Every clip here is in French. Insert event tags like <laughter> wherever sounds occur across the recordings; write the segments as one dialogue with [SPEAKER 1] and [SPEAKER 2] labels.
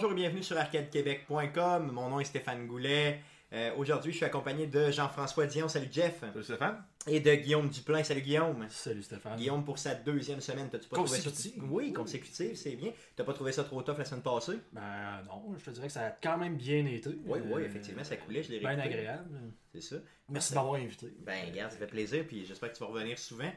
[SPEAKER 1] Bonjour et bienvenue sur arcadequebec.com. Mon nom est Stéphane Goulet. Euh, Aujourd'hui, je suis accompagné de Jean-François Dion. Salut Jeff.
[SPEAKER 2] Salut Stéphane.
[SPEAKER 1] Et de Guillaume Duplain. Salut Guillaume.
[SPEAKER 3] Salut Stéphane.
[SPEAKER 1] Guillaume pour sa deuxième semaine. T'as-tu pas trouvé ça. Oui, consécutive, c'est bien. T'as pas trouvé ça trop tough la semaine passée?
[SPEAKER 3] Ben non, je te dirais que ça a quand même bien été.
[SPEAKER 1] Oui, oui,
[SPEAKER 3] Euh,
[SPEAKER 1] effectivement, ça coulait. Je l'ai
[SPEAKER 3] Bien agréable.
[SPEAKER 1] C'est ça.
[SPEAKER 3] Merci de m'avoir invité.
[SPEAKER 1] Ben, regarde, ça fait plaisir, puis j'espère que tu vas revenir souvent.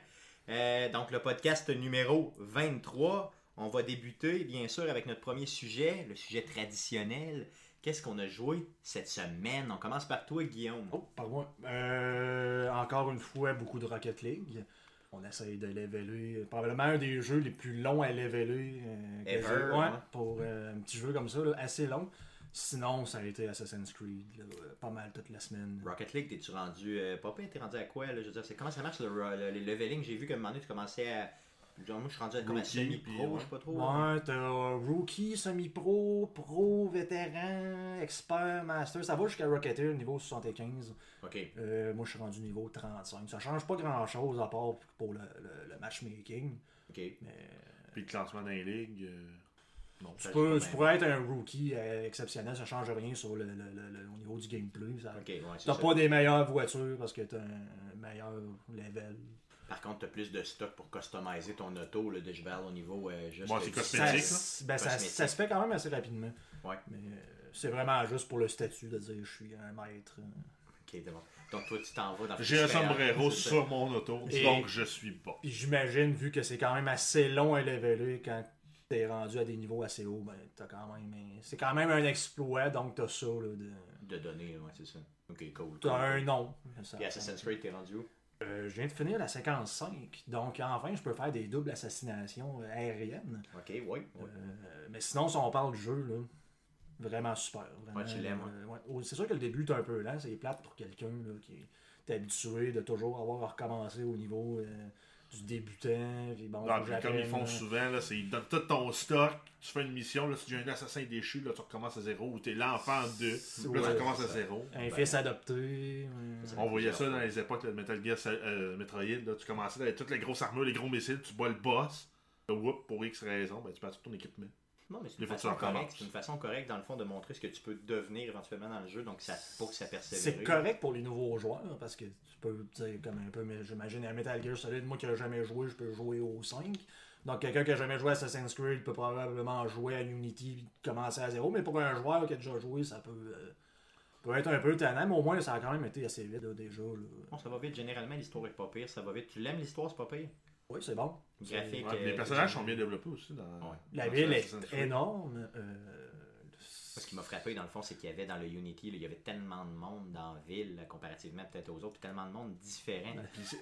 [SPEAKER 1] Euh, donc, le podcast numéro 23. On va débuter, bien sûr, avec notre premier sujet, le sujet traditionnel. Qu'est-ce qu'on a joué cette semaine? On commence par toi, Guillaume.
[SPEAKER 3] Oh, par moi. Euh, encore une fois, beaucoup de Rocket League. On essaye de leveler. Probablement un des jeux les plus longs à leveler. euh,
[SPEAKER 1] Ever,
[SPEAKER 3] ouais,
[SPEAKER 1] ouais.
[SPEAKER 3] pour euh, un petit jeu comme ça, là, assez long. Sinon, ça a été Assassin's Creed, là, euh, pas mal toute la semaine.
[SPEAKER 1] Rocket League, t'es-tu rendu. Euh, papa, t'es rendu à quoi là? Je veux dire, c'est comment ça marche le, le, le leveling? J'ai vu qu'à un moment donné, tu commençais à. Genre, moi, je suis rendu à comme à
[SPEAKER 2] Rookie,
[SPEAKER 1] semi-pro,
[SPEAKER 2] puis, ouais.
[SPEAKER 1] je sais pas trop.
[SPEAKER 3] Ouais, t'as euh, rookie, semi-pro, pro, vétéran, expert, master. Ça va jusqu'à Rocketeer niveau 75.
[SPEAKER 1] Ok.
[SPEAKER 3] Euh, moi, je suis rendu niveau 35. Ça change pas grand-chose à part pour le, le- le matchmaking.
[SPEAKER 1] Ok.
[SPEAKER 3] Mais
[SPEAKER 2] Puis le classement dans les ligues. euh, non.
[SPEAKER 3] Tu, peux- tu pourrais être un rookie euh, exceptionnel, ça change rien sur le, le- le- le- au niveau du gameplay. Ça,
[SPEAKER 1] ouais,
[SPEAKER 3] T'as pas des meilleures voitures parce que t'as un meilleur level.
[SPEAKER 1] Par contre, t'as plus de stock pour customiser ton auto, là, de Jebel au niveau. Euh, juste le
[SPEAKER 2] c'est cosmétique.
[SPEAKER 3] Ça, ben, ça,
[SPEAKER 1] Cosmétique.
[SPEAKER 3] ça se fait quand même assez rapidement.
[SPEAKER 1] Ouais.
[SPEAKER 3] Mais euh, c'est vraiment juste pour le statut de dire je suis un maître.
[SPEAKER 1] Ok, bon. Donc, toi, tu t'en vas dans
[SPEAKER 2] J'ai un sombrero sur mon auto,
[SPEAKER 3] Et-
[SPEAKER 2] donc je suis bon.
[SPEAKER 3] Puis j'imagine, vu que c'est quand même assez long à leveler quand t'es rendu à des niveaux assez hauts, ben t'as quand même. un- C'est quand même un exploit, donc t'as ça là, de.
[SPEAKER 1] De données, ouais, c'est ça. Ok, cool.
[SPEAKER 3] T'as
[SPEAKER 1] cool,
[SPEAKER 3] un nom.
[SPEAKER 1] Puis Assassin's Creed, t'es rendu où?
[SPEAKER 3] Euh, je viens de finir la séquence 5, donc enfin je peux faire des doubles assassinations euh, aériennes.
[SPEAKER 1] Ok, ouais.
[SPEAKER 3] Euh, mais sinon, si on parle du jeu, là, vraiment super. Vraiment,
[SPEAKER 1] Ouais, tu l'aimes,
[SPEAKER 3] euh, ouais. Oh, C'est sûr que le début est un peu lent, c'est plate pour quelqu'un qui est habitué de toujours avoir à recommencer au niveau du débutant. Puis bon,
[SPEAKER 2] Non, puis comme ils font
[SPEAKER 3] j'apprenne,
[SPEAKER 2] souvent, là, c'est ils donnent tout ton stock, tu fais une mission, là, si tu es un assassin déchu, là, tu recommences à zéro, ou t'es l'enfant de, là,
[SPEAKER 3] Ouais,
[SPEAKER 2] tu recommences à zéro.
[SPEAKER 3] Un
[SPEAKER 1] Ben,
[SPEAKER 3] fils adopté. ouais.
[SPEAKER 2] On voyait ça dans les époques là, de Metal Gear euh, Metroid, là, tu commençais avec toutes les grosses armures, les gros missiles, tu bats le boss, là, whoop, pour X raison, ben, tu perds tout ton équipement.
[SPEAKER 1] Non, mais c'est une façon correcte. C'est une façon correcte, dans le fond, de montrer ce que tu peux devenir éventuellement dans le jeu, donc ça, pour que ça persévère.
[SPEAKER 3] C'est correct pour les nouveaux joueurs parce que tu peux, tu sais, comme un peu, mais j'imagine un Metal Gear Solid, moi qui n'ai jamais joué, je peux jouer au 5. Donc quelqu'un qui a jamais joué à Assassin's Creed peut probablement jouer à Unity et commencer à zéro, mais pour un joueur qui a déjà joué, ça peut, euh, peut être un peu tannant, mais au moins ça a quand même été assez vite là, déjà. là.
[SPEAKER 1] Bon, ça va vite. Généralement, l'histoire est pas pire. Ça va vite. Tu l'aimes, l'histoire, c'est pas pire?
[SPEAKER 3] Oui, c'est bon.
[SPEAKER 1] Graphique.
[SPEAKER 2] Ouais,
[SPEAKER 1] euh,
[SPEAKER 2] les personnages sont bien développés aussi dans.
[SPEAKER 1] Ouais.
[SPEAKER 3] La ville est énorme. euh,
[SPEAKER 1] Ce qui m'a frappé, dans le fond, c'est qu'il y avait dans le Unity, là, il y avait tellement de monde dans la ville, là, comparativement peut-être aux autres, puis tellement de monde différent.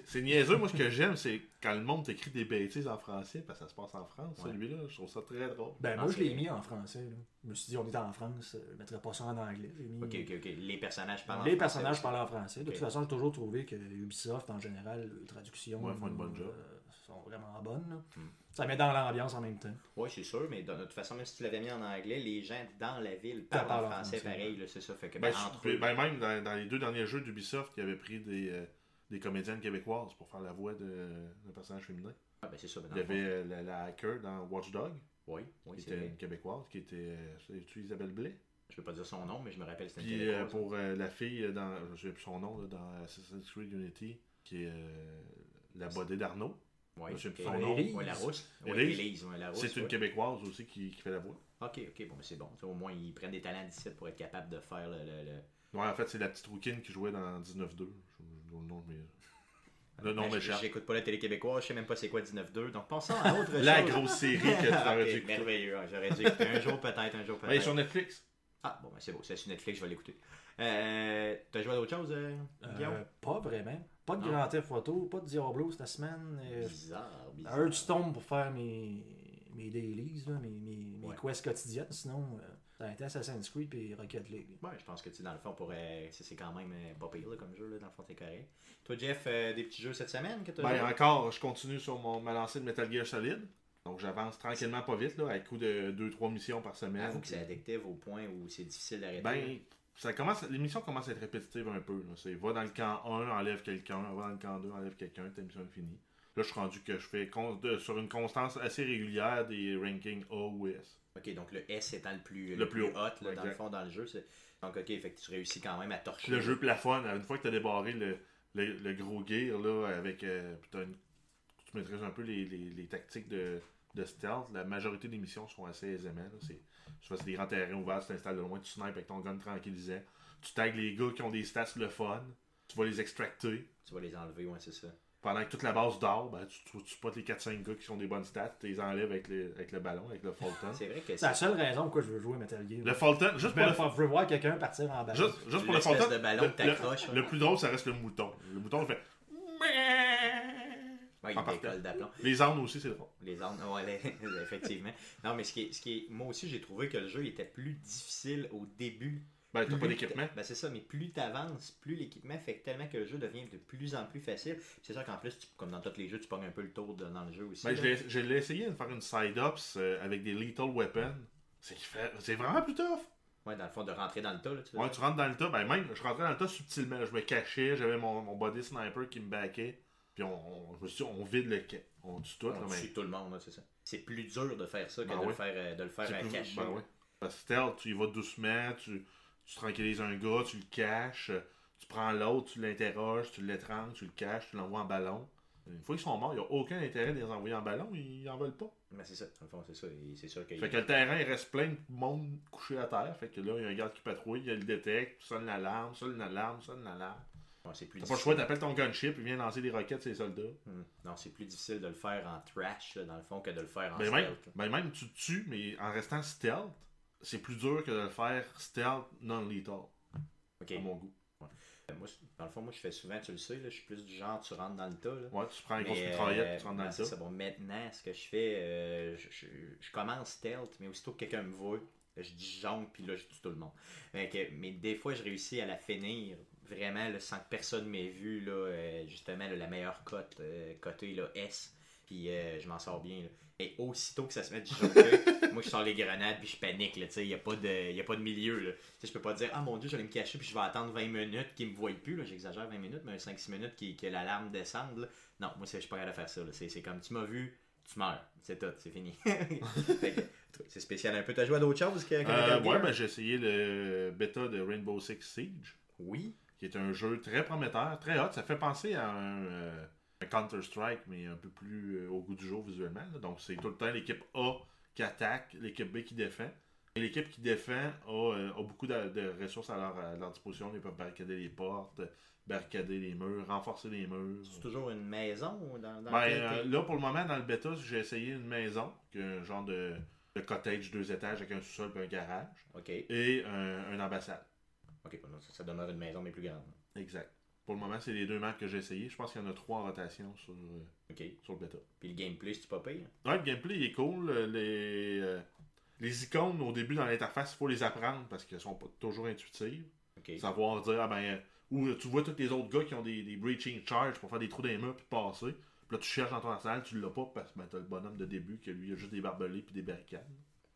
[SPEAKER 2] C'est- niaiseux, moi ce que j'aime, c'est quand le monde t'écrit des bêtises en français, parce que ça se passe en France,
[SPEAKER 1] Ouais.
[SPEAKER 2] celui-là, je trouve ça très drôle.
[SPEAKER 3] Ben,
[SPEAKER 1] Ah,
[SPEAKER 3] moi, je l'ai mis en français. Là. Je me suis dit, on est en France, euh, je mettrais pas ça en anglais. Mis-
[SPEAKER 1] Ok, ok, ok. Les personnages parlent en
[SPEAKER 3] Les
[SPEAKER 1] français
[SPEAKER 3] personnages
[SPEAKER 1] aussi.
[SPEAKER 3] parlent en français. De toute façon, j'ai toujours trouvé que Ubisoft, en général, les traductions
[SPEAKER 2] Ouais, font une bonne
[SPEAKER 3] euh,
[SPEAKER 2] job.
[SPEAKER 3] Sont vraiment bonnes.
[SPEAKER 1] Hmm.
[SPEAKER 3] Ça met dans l'ambiance en même temps.
[SPEAKER 1] Oui, c'est sûr, mais de toute façon, même si tu l'avais mis en anglais, les gens dans la ville parlent
[SPEAKER 3] parle
[SPEAKER 1] en français
[SPEAKER 3] français,
[SPEAKER 1] pareil, là, c'est ça. Fait que,
[SPEAKER 2] Ben,
[SPEAKER 1] ben, entre
[SPEAKER 2] puis-
[SPEAKER 1] eux,
[SPEAKER 2] ben, même dans, dans les deux derniers jeux d'Ubisoft, ils avaient pris des, euh, des comédiennes québécoises pour faire la voix de- d'un personnage féminin.
[SPEAKER 1] ah, ben, c'est ça. dans
[SPEAKER 2] Il y avait euh, la, la hacker dans Watch Dog,
[SPEAKER 1] Oui, oui,
[SPEAKER 2] qui
[SPEAKER 1] c'est
[SPEAKER 2] était
[SPEAKER 1] vrai.
[SPEAKER 2] une québécoise, qui était. euh, C'est-tu Isabelle Blais?
[SPEAKER 1] Je peux pas dire son nom, mais je me rappelle c'était une
[SPEAKER 2] Puis euh, pour euh, la fille, dans, je sais plus son nom, là, dans Assassin's Creed Unity, qui est euh, la bodée d'Arnaud. Je plus son nom.
[SPEAKER 3] Élise.
[SPEAKER 1] Ouais, la rousse. Ouais,
[SPEAKER 2] Élise.
[SPEAKER 1] Élise, ouais, la rousse.
[SPEAKER 2] C'est une
[SPEAKER 1] ouais.
[SPEAKER 2] québécoise aussi qui, qui fait la voix.
[SPEAKER 1] Ok, ok, bon, mais c'est bon. Au moins, ils prennent des talents d'ici pour être capables de faire le. le- le-
[SPEAKER 2] Ouais, en fait, c'est la petite rouquine qui jouait dans 19-2. Je- Le nom, mais... le nom
[SPEAKER 1] Ben,
[SPEAKER 2] m'échappe.
[SPEAKER 1] J'écoute pas la télé québécoise, je sais même pas c'est quoi 19-2. Donc pensons à autre <laughs> chose.
[SPEAKER 2] La grosse série que tu
[SPEAKER 1] Ah, <laughs>
[SPEAKER 2] aurais dû écouter.
[SPEAKER 1] merveilleux. Ah, J'aurais dû écouter un jour peut-être, un jour
[SPEAKER 2] Ouais, est
[SPEAKER 1] peut-être.
[SPEAKER 2] sur Netflix.
[SPEAKER 1] Ah, bon, ben c'est beau, c'est sur Netflix, je vais l'écouter. Euh, T'as joué à d'autres choses, euh, Guillaume?
[SPEAKER 3] Euh, pas vraiment. Pas de. Grand Theft Photo, pas de Diablo cette semaine. euh,
[SPEAKER 1] Bizarre, bizarre.
[SPEAKER 3] Hearthstone pour faire mes, mes dailies, là, mes, mes, mes
[SPEAKER 1] Ouais.
[SPEAKER 3] quests quotidiennes. Sinon, euh, ça a été Assassin's Creed et Rocket League.
[SPEAKER 1] Ouais, je pense que tu dans le fond, pour, euh, c'est c'est quand même euh, pas pire là, comme jeu, là, dans le fond, t'es correct. Toi, Jeff, euh, des petits jeux cette semaine que t'as
[SPEAKER 2] Ben,
[SPEAKER 1] joué?
[SPEAKER 2] encore, je continue sur mon, ma lancée de Metal Gear Solid. Donc, j'avance tranquillement, pas vite, là, à coup de 2-3 missions par semaine.
[SPEAKER 1] Avoue que c'est addictif au point où c'est difficile d'arrêter.
[SPEAKER 2] Ben, ça commence, l'émission commence à être répétitive un peu. Là. C'est va dans le camp 1, enlève quelqu'un, va dans le camp 2, enlève quelqu'un, ta mission est finie. Là, je suis rendu que je fais con- de- sur une constance assez régulière des rankings A ou S.
[SPEAKER 1] Ok, donc le S étant le plus,
[SPEAKER 2] Le plus haut.
[SPEAKER 1] hot, là, dans le fond, dans le jeu. Donc, ok, fait que tu réussis quand même à torcher.
[SPEAKER 2] Le jeu plafonne, une fois que tu as débarré le, le, le gros gear, là, avec. euh, tu maîtrises un peu les, les, les tactiques de, de stealth, la majorité des missions sont assez aisément. C'est, tu fais des grands terrains ouverts, tu t'installes de loin, tu snipes avec ton gun tranquillisant. Tu tags les gars qui ont des stats le fun. Tu vas les extracter.
[SPEAKER 1] Tu vas les enlever, ouais, c'est ça.
[SPEAKER 2] Pendant que toute la base dort, ben, tu, tu, tu spots les 4-5 gars qui ont des bonnes stats, tu les enlèves avec le, avec le ballon, avec le Fulton. <laughs>
[SPEAKER 1] C'est vrai que
[SPEAKER 3] C'est la
[SPEAKER 1] c'est
[SPEAKER 3] seule raison pourquoi je veux jouer Metal Gear.
[SPEAKER 2] Le Fulton, juste pour le,
[SPEAKER 3] Je veux voir quelqu'un partir en balle.
[SPEAKER 2] juste, juste pour le Fulton,
[SPEAKER 1] de ballon
[SPEAKER 2] le,
[SPEAKER 1] que t'accroches,
[SPEAKER 2] le-
[SPEAKER 1] ouais.
[SPEAKER 2] le plus drôle, ça reste le mouton. Le mouton, il fait.
[SPEAKER 1] Ouais,
[SPEAKER 2] En
[SPEAKER 1] il
[SPEAKER 2] partant.
[SPEAKER 1] décolle d'aplomb.
[SPEAKER 2] Les armes aussi, c'est drôle.
[SPEAKER 1] Les armes, ouais, les- <laughs> effectivement. Non, mais ce qui, est, ce qui est. Moi aussi, j'ai trouvé que le jeu était plus difficile au début.
[SPEAKER 2] Ben, t'as pas d'équipement.
[SPEAKER 1] Ben, c'est ça, mais plus tu avances, plus l'équipement fait tellement que le jeu devient de plus en plus facile. C'est sûr qu'en plus, tu- comme dans tous les jeux, tu pognes un peu le tour de- dans le jeu aussi.
[SPEAKER 2] Ben, je l'ai- je l'ai essayé de faire une side-ups euh, avec des lethal weapons. C'est c'est vraiment plus tough.
[SPEAKER 1] Ouais, dans le fond, de rentrer dans le tas. Là, tu
[SPEAKER 2] Ouais, tu rentres dans le tas. Ben, même, je rentrais dans le tas subtilement. Je me cachais, j'avais mon, mon body sniper qui me backait. Puis on, on- je me suis dit, on vide le quai. On tue tout, là,
[SPEAKER 1] On
[SPEAKER 2] mais.
[SPEAKER 1] tout le monde, c'est ça. C'est plus dur de faire ça que
[SPEAKER 2] Ben
[SPEAKER 1] de,
[SPEAKER 2] ouais.
[SPEAKER 1] le faire, euh, de le faire à
[SPEAKER 2] plus-
[SPEAKER 1] cacher.
[SPEAKER 2] ben. Parce que stealth, tu y vas doucement, tu, tu tranquillises un gars, tu le caches, euh, tu prends l'autre, tu l'interroges, tu l'étrangles, tu le caches, tu l'envoies en ballon. Une fois qu'ils sont morts, il n'y a aucun intérêt de les envoyer en ballon, ils en veulent pas.
[SPEAKER 1] Ben, c'est ça, fond, c'est ça. C'est sûr que.
[SPEAKER 2] Fait que le terrain, il reste plein de monde couché à terre. Fait que là, il y a un gars qui patrouille, il le détecte, sonne l'alarme, sonne l'alarme, sonne l'alarme.
[SPEAKER 1] Ouais, c'est plus
[SPEAKER 2] T'as pas le choix, t'appelles ton gunship, il vient lancer des roquettes sur les soldats.
[SPEAKER 1] Hmm. Non, c'est plus difficile de le faire en trash, là, dans le fond, que de le faire en
[SPEAKER 2] Ben même,
[SPEAKER 1] stealth.
[SPEAKER 2] ben même tu te tues, mais en restant stealth, c'est plus dur que de le faire stealth non-lethal,
[SPEAKER 1] Ok.
[SPEAKER 2] à mon goût.
[SPEAKER 1] Euh, Moi, dans le fond, moi, je fais souvent, tu le sais, là, je suis plus du genre, tu rentres dans le tas. Là.
[SPEAKER 2] Ouais, tu prends une grosse mitraillette,
[SPEAKER 1] euh,
[SPEAKER 2] tu rentres dans le tas.
[SPEAKER 1] Bon, maintenant, ce que je fais, euh, je, je- je commence stealth, mais aussitôt que quelqu'un me voit, je dis jongle, puis là, je tue tout le monde. Que- mais des fois, je réussis à la finir vraiment là, sans que personne m'ait vu. Là, euh, justement, là, la meilleure cote, euh, cotée, là, S. Puis euh, je m'en sors bien. là. Et aussitôt que ça se met du <laughs> moi je sors les grenades puis je panique. Il n'y a, pas de- y a pas de milieu. Là. Tu sais, Je peux pas dire Ah mon dieu, je vais me cacher puis je vais attendre 20 minutes qu'ils me voient plus. là. J'exagère 20 minutes, mais 5-6 minutes qui- que l'alarme descende. là. Non, moi je suis pas capable de faire ça. là. C'est comme tu m'as vu, tu meurs. C'est tout, c'est fini. <laughs> C'est spécial un peu. T'as joué à d'autres choses que, que
[SPEAKER 2] Euh, ouais, ben j'ai essayé le bêta de Rainbow Six Siege,
[SPEAKER 1] Oui.
[SPEAKER 2] Qui est un jeu très prometteur, très hot. Ça fait penser à un, euh, un Counter-Strike, mais un peu plus euh, au goût du jour visuellement. là. Donc c'est tout le temps l'équipe A qui attaque, l'équipe B qui défend. Et l'équipe qui défend a, euh, a beaucoup de, de ressources à leur, à leur disposition. Ils peuvent barricader les portes, barricader les murs, renforcer les murs.
[SPEAKER 1] C'est toujours une maison dans, dans
[SPEAKER 2] Ben, là, pour le moment, dans le bêta, j'ai essayé une maison, qui est un genre de, de cottage deux étages avec un sous-sol et un garage, et un ambassade.
[SPEAKER 1] Ok, ça, demeure une maison, mais plus grande.
[SPEAKER 2] Exact. Pour le moment, c'est les deux maps que j'ai essayé. Je pense qu'il y en a trois en rotation sur, euh, sur le bêta.
[SPEAKER 1] Puis le gameplay, c'est pas pire?
[SPEAKER 2] Ouais, le gameplay il est cool. Euh, Les, euh, les icônes, au début, dans l'interface, il faut les apprendre parce qu'elles sont pas toujours intuitives. Savoir dire, ah ben, ou tu vois tous les autres gars qui ont des, des breaching charge pour faire des trous dans les murs puis passer. Puis là, tu cherches dans ton arsenal, tu l'as pas parce que ben, t'as le bonhomme de début qui lui a juste des barbelés puis des barricades.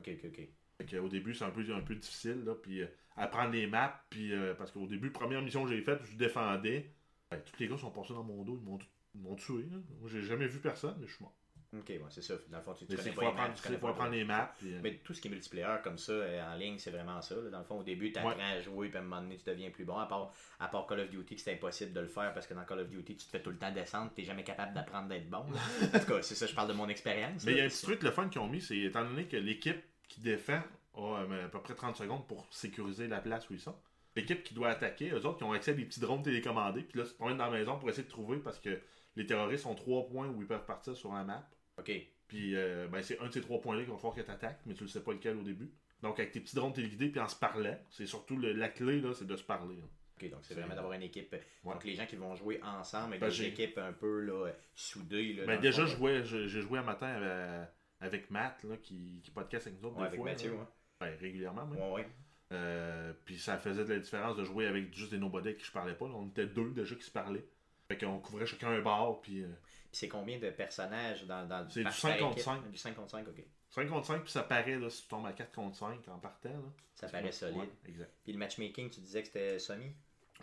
[SPEAKER 1] Ok, ok, ok.
[SPEAKER 2] Fait que, au début, c'est un peu, un peu difficile, là, puis euh, apprendre les maps, puis euh, parce qu'au début, première mission que j'ai faite, je défendais. Ben, tous les gars sont passés dans mon dos, ils m'ont, ils m'ont tué. là. Moi, j'ai jamais vu personne, mais je suis mort.
[SPEAKER 1] Ok, ouais, c'est ça. Dans le fond, tu, tu connais pas les maps, tu connais pas le-
[SPEAKER 2] les maps. puis, euh,
[SPEAKER 1] Mais tout ce qui est multiplayer comme ça euh, en ligne, c'est vraiment ça. là. Dans le fond, au début, tu apprends à jouer, puis à un moment donné, tu deviens plus bon. À part, à part Call of Duty, que c'est impossible de le faire parce que dans Call of Duty, tu te fais tout le temps descendre, tu n'es jamais capable d'apprendre d'être bon. <laughs> en tout cas, c'est ça, je parle de mon expérience.
[SPEAKER 2] Mais il y a un petit truc le fun qu'ils ont mis, c'est étant donné que l'équipe qui défend a à peu près 30 secondes pour sécuriser la place où ils sont. L'équipe qui doit attaquer, eux autres, qui ont accès à des petits drones télécommandés, puis là, ils se promènent dans la maison pour essayer de trouver parce que les terroristes ont trois points où ils peuvent partir sur la map.
[SPEAKER 1] Ok,
[SPEAKER 2] Puis euh, ben, c'est un de ces trois points-là qu'il va falloir que tu attaques, mais tu ne sais pas lequel au début. Donc avec tes petits drones téléguidés, puis en se parlant, c'est surtout le- la clé, là, c'est de se parler. là.
[SPEAKER 1] ok, donc c'est vraiment d'avoir une équipe. Donc les gens qui vont jouer ensemble avec
[SPEAKER 2] Ben,
[SPEAKER 1] des
[SPEAKER 2] j'ai-
[SPEAKER 1] équipes un peu là, soudées. Là,
[SPEAKER 2] Ben, déjà, j'ai joué un matin avec, avec Matt, là, qui, qui podcast avec nous autres
[SPEAKER 1] Ouais,
[SPEAKER 2] des
[SPEAKER 1] avec
[SPEAKER 2] fois.
[SPEAKER 1] Mathieu,
[SPEAKER 2] là. Ben, régulièrement.
[SPEAKER 1] Ouais, ouais.
[SPEAKER 2] Euh, puis ça faisait de la différence de jouer avec juste des nobody avec qui je parlais pas. là. On était deux déjà qui se parlaient. Fait qu'on couvrait chacun un bar, puis euh,
[SPEAKER 1] c'est combien de personnages dans, dans
[SPEAKER 2] C'est
[SPEAKER 1] par-
[SPEAKER 2] du
[SPEAKER 1] par
[SPEAKER 2] 5 contre
[SPEAKER 1] équipe?
[SPEAKER 2] 5.
[SPEAKER 1] Du 5 contre 5, ok.
[SPEAKER 2] 5 contre 5, puis ça paraît là, si tu tombes à 4 contre 5 en partant. Là.
[SPEAKER 1] Ça paraît solide.
[SPEAKER 2] Ouais, exact.
[SPEAKER 1] Puis le matchmaking, tu disais que c'était semi?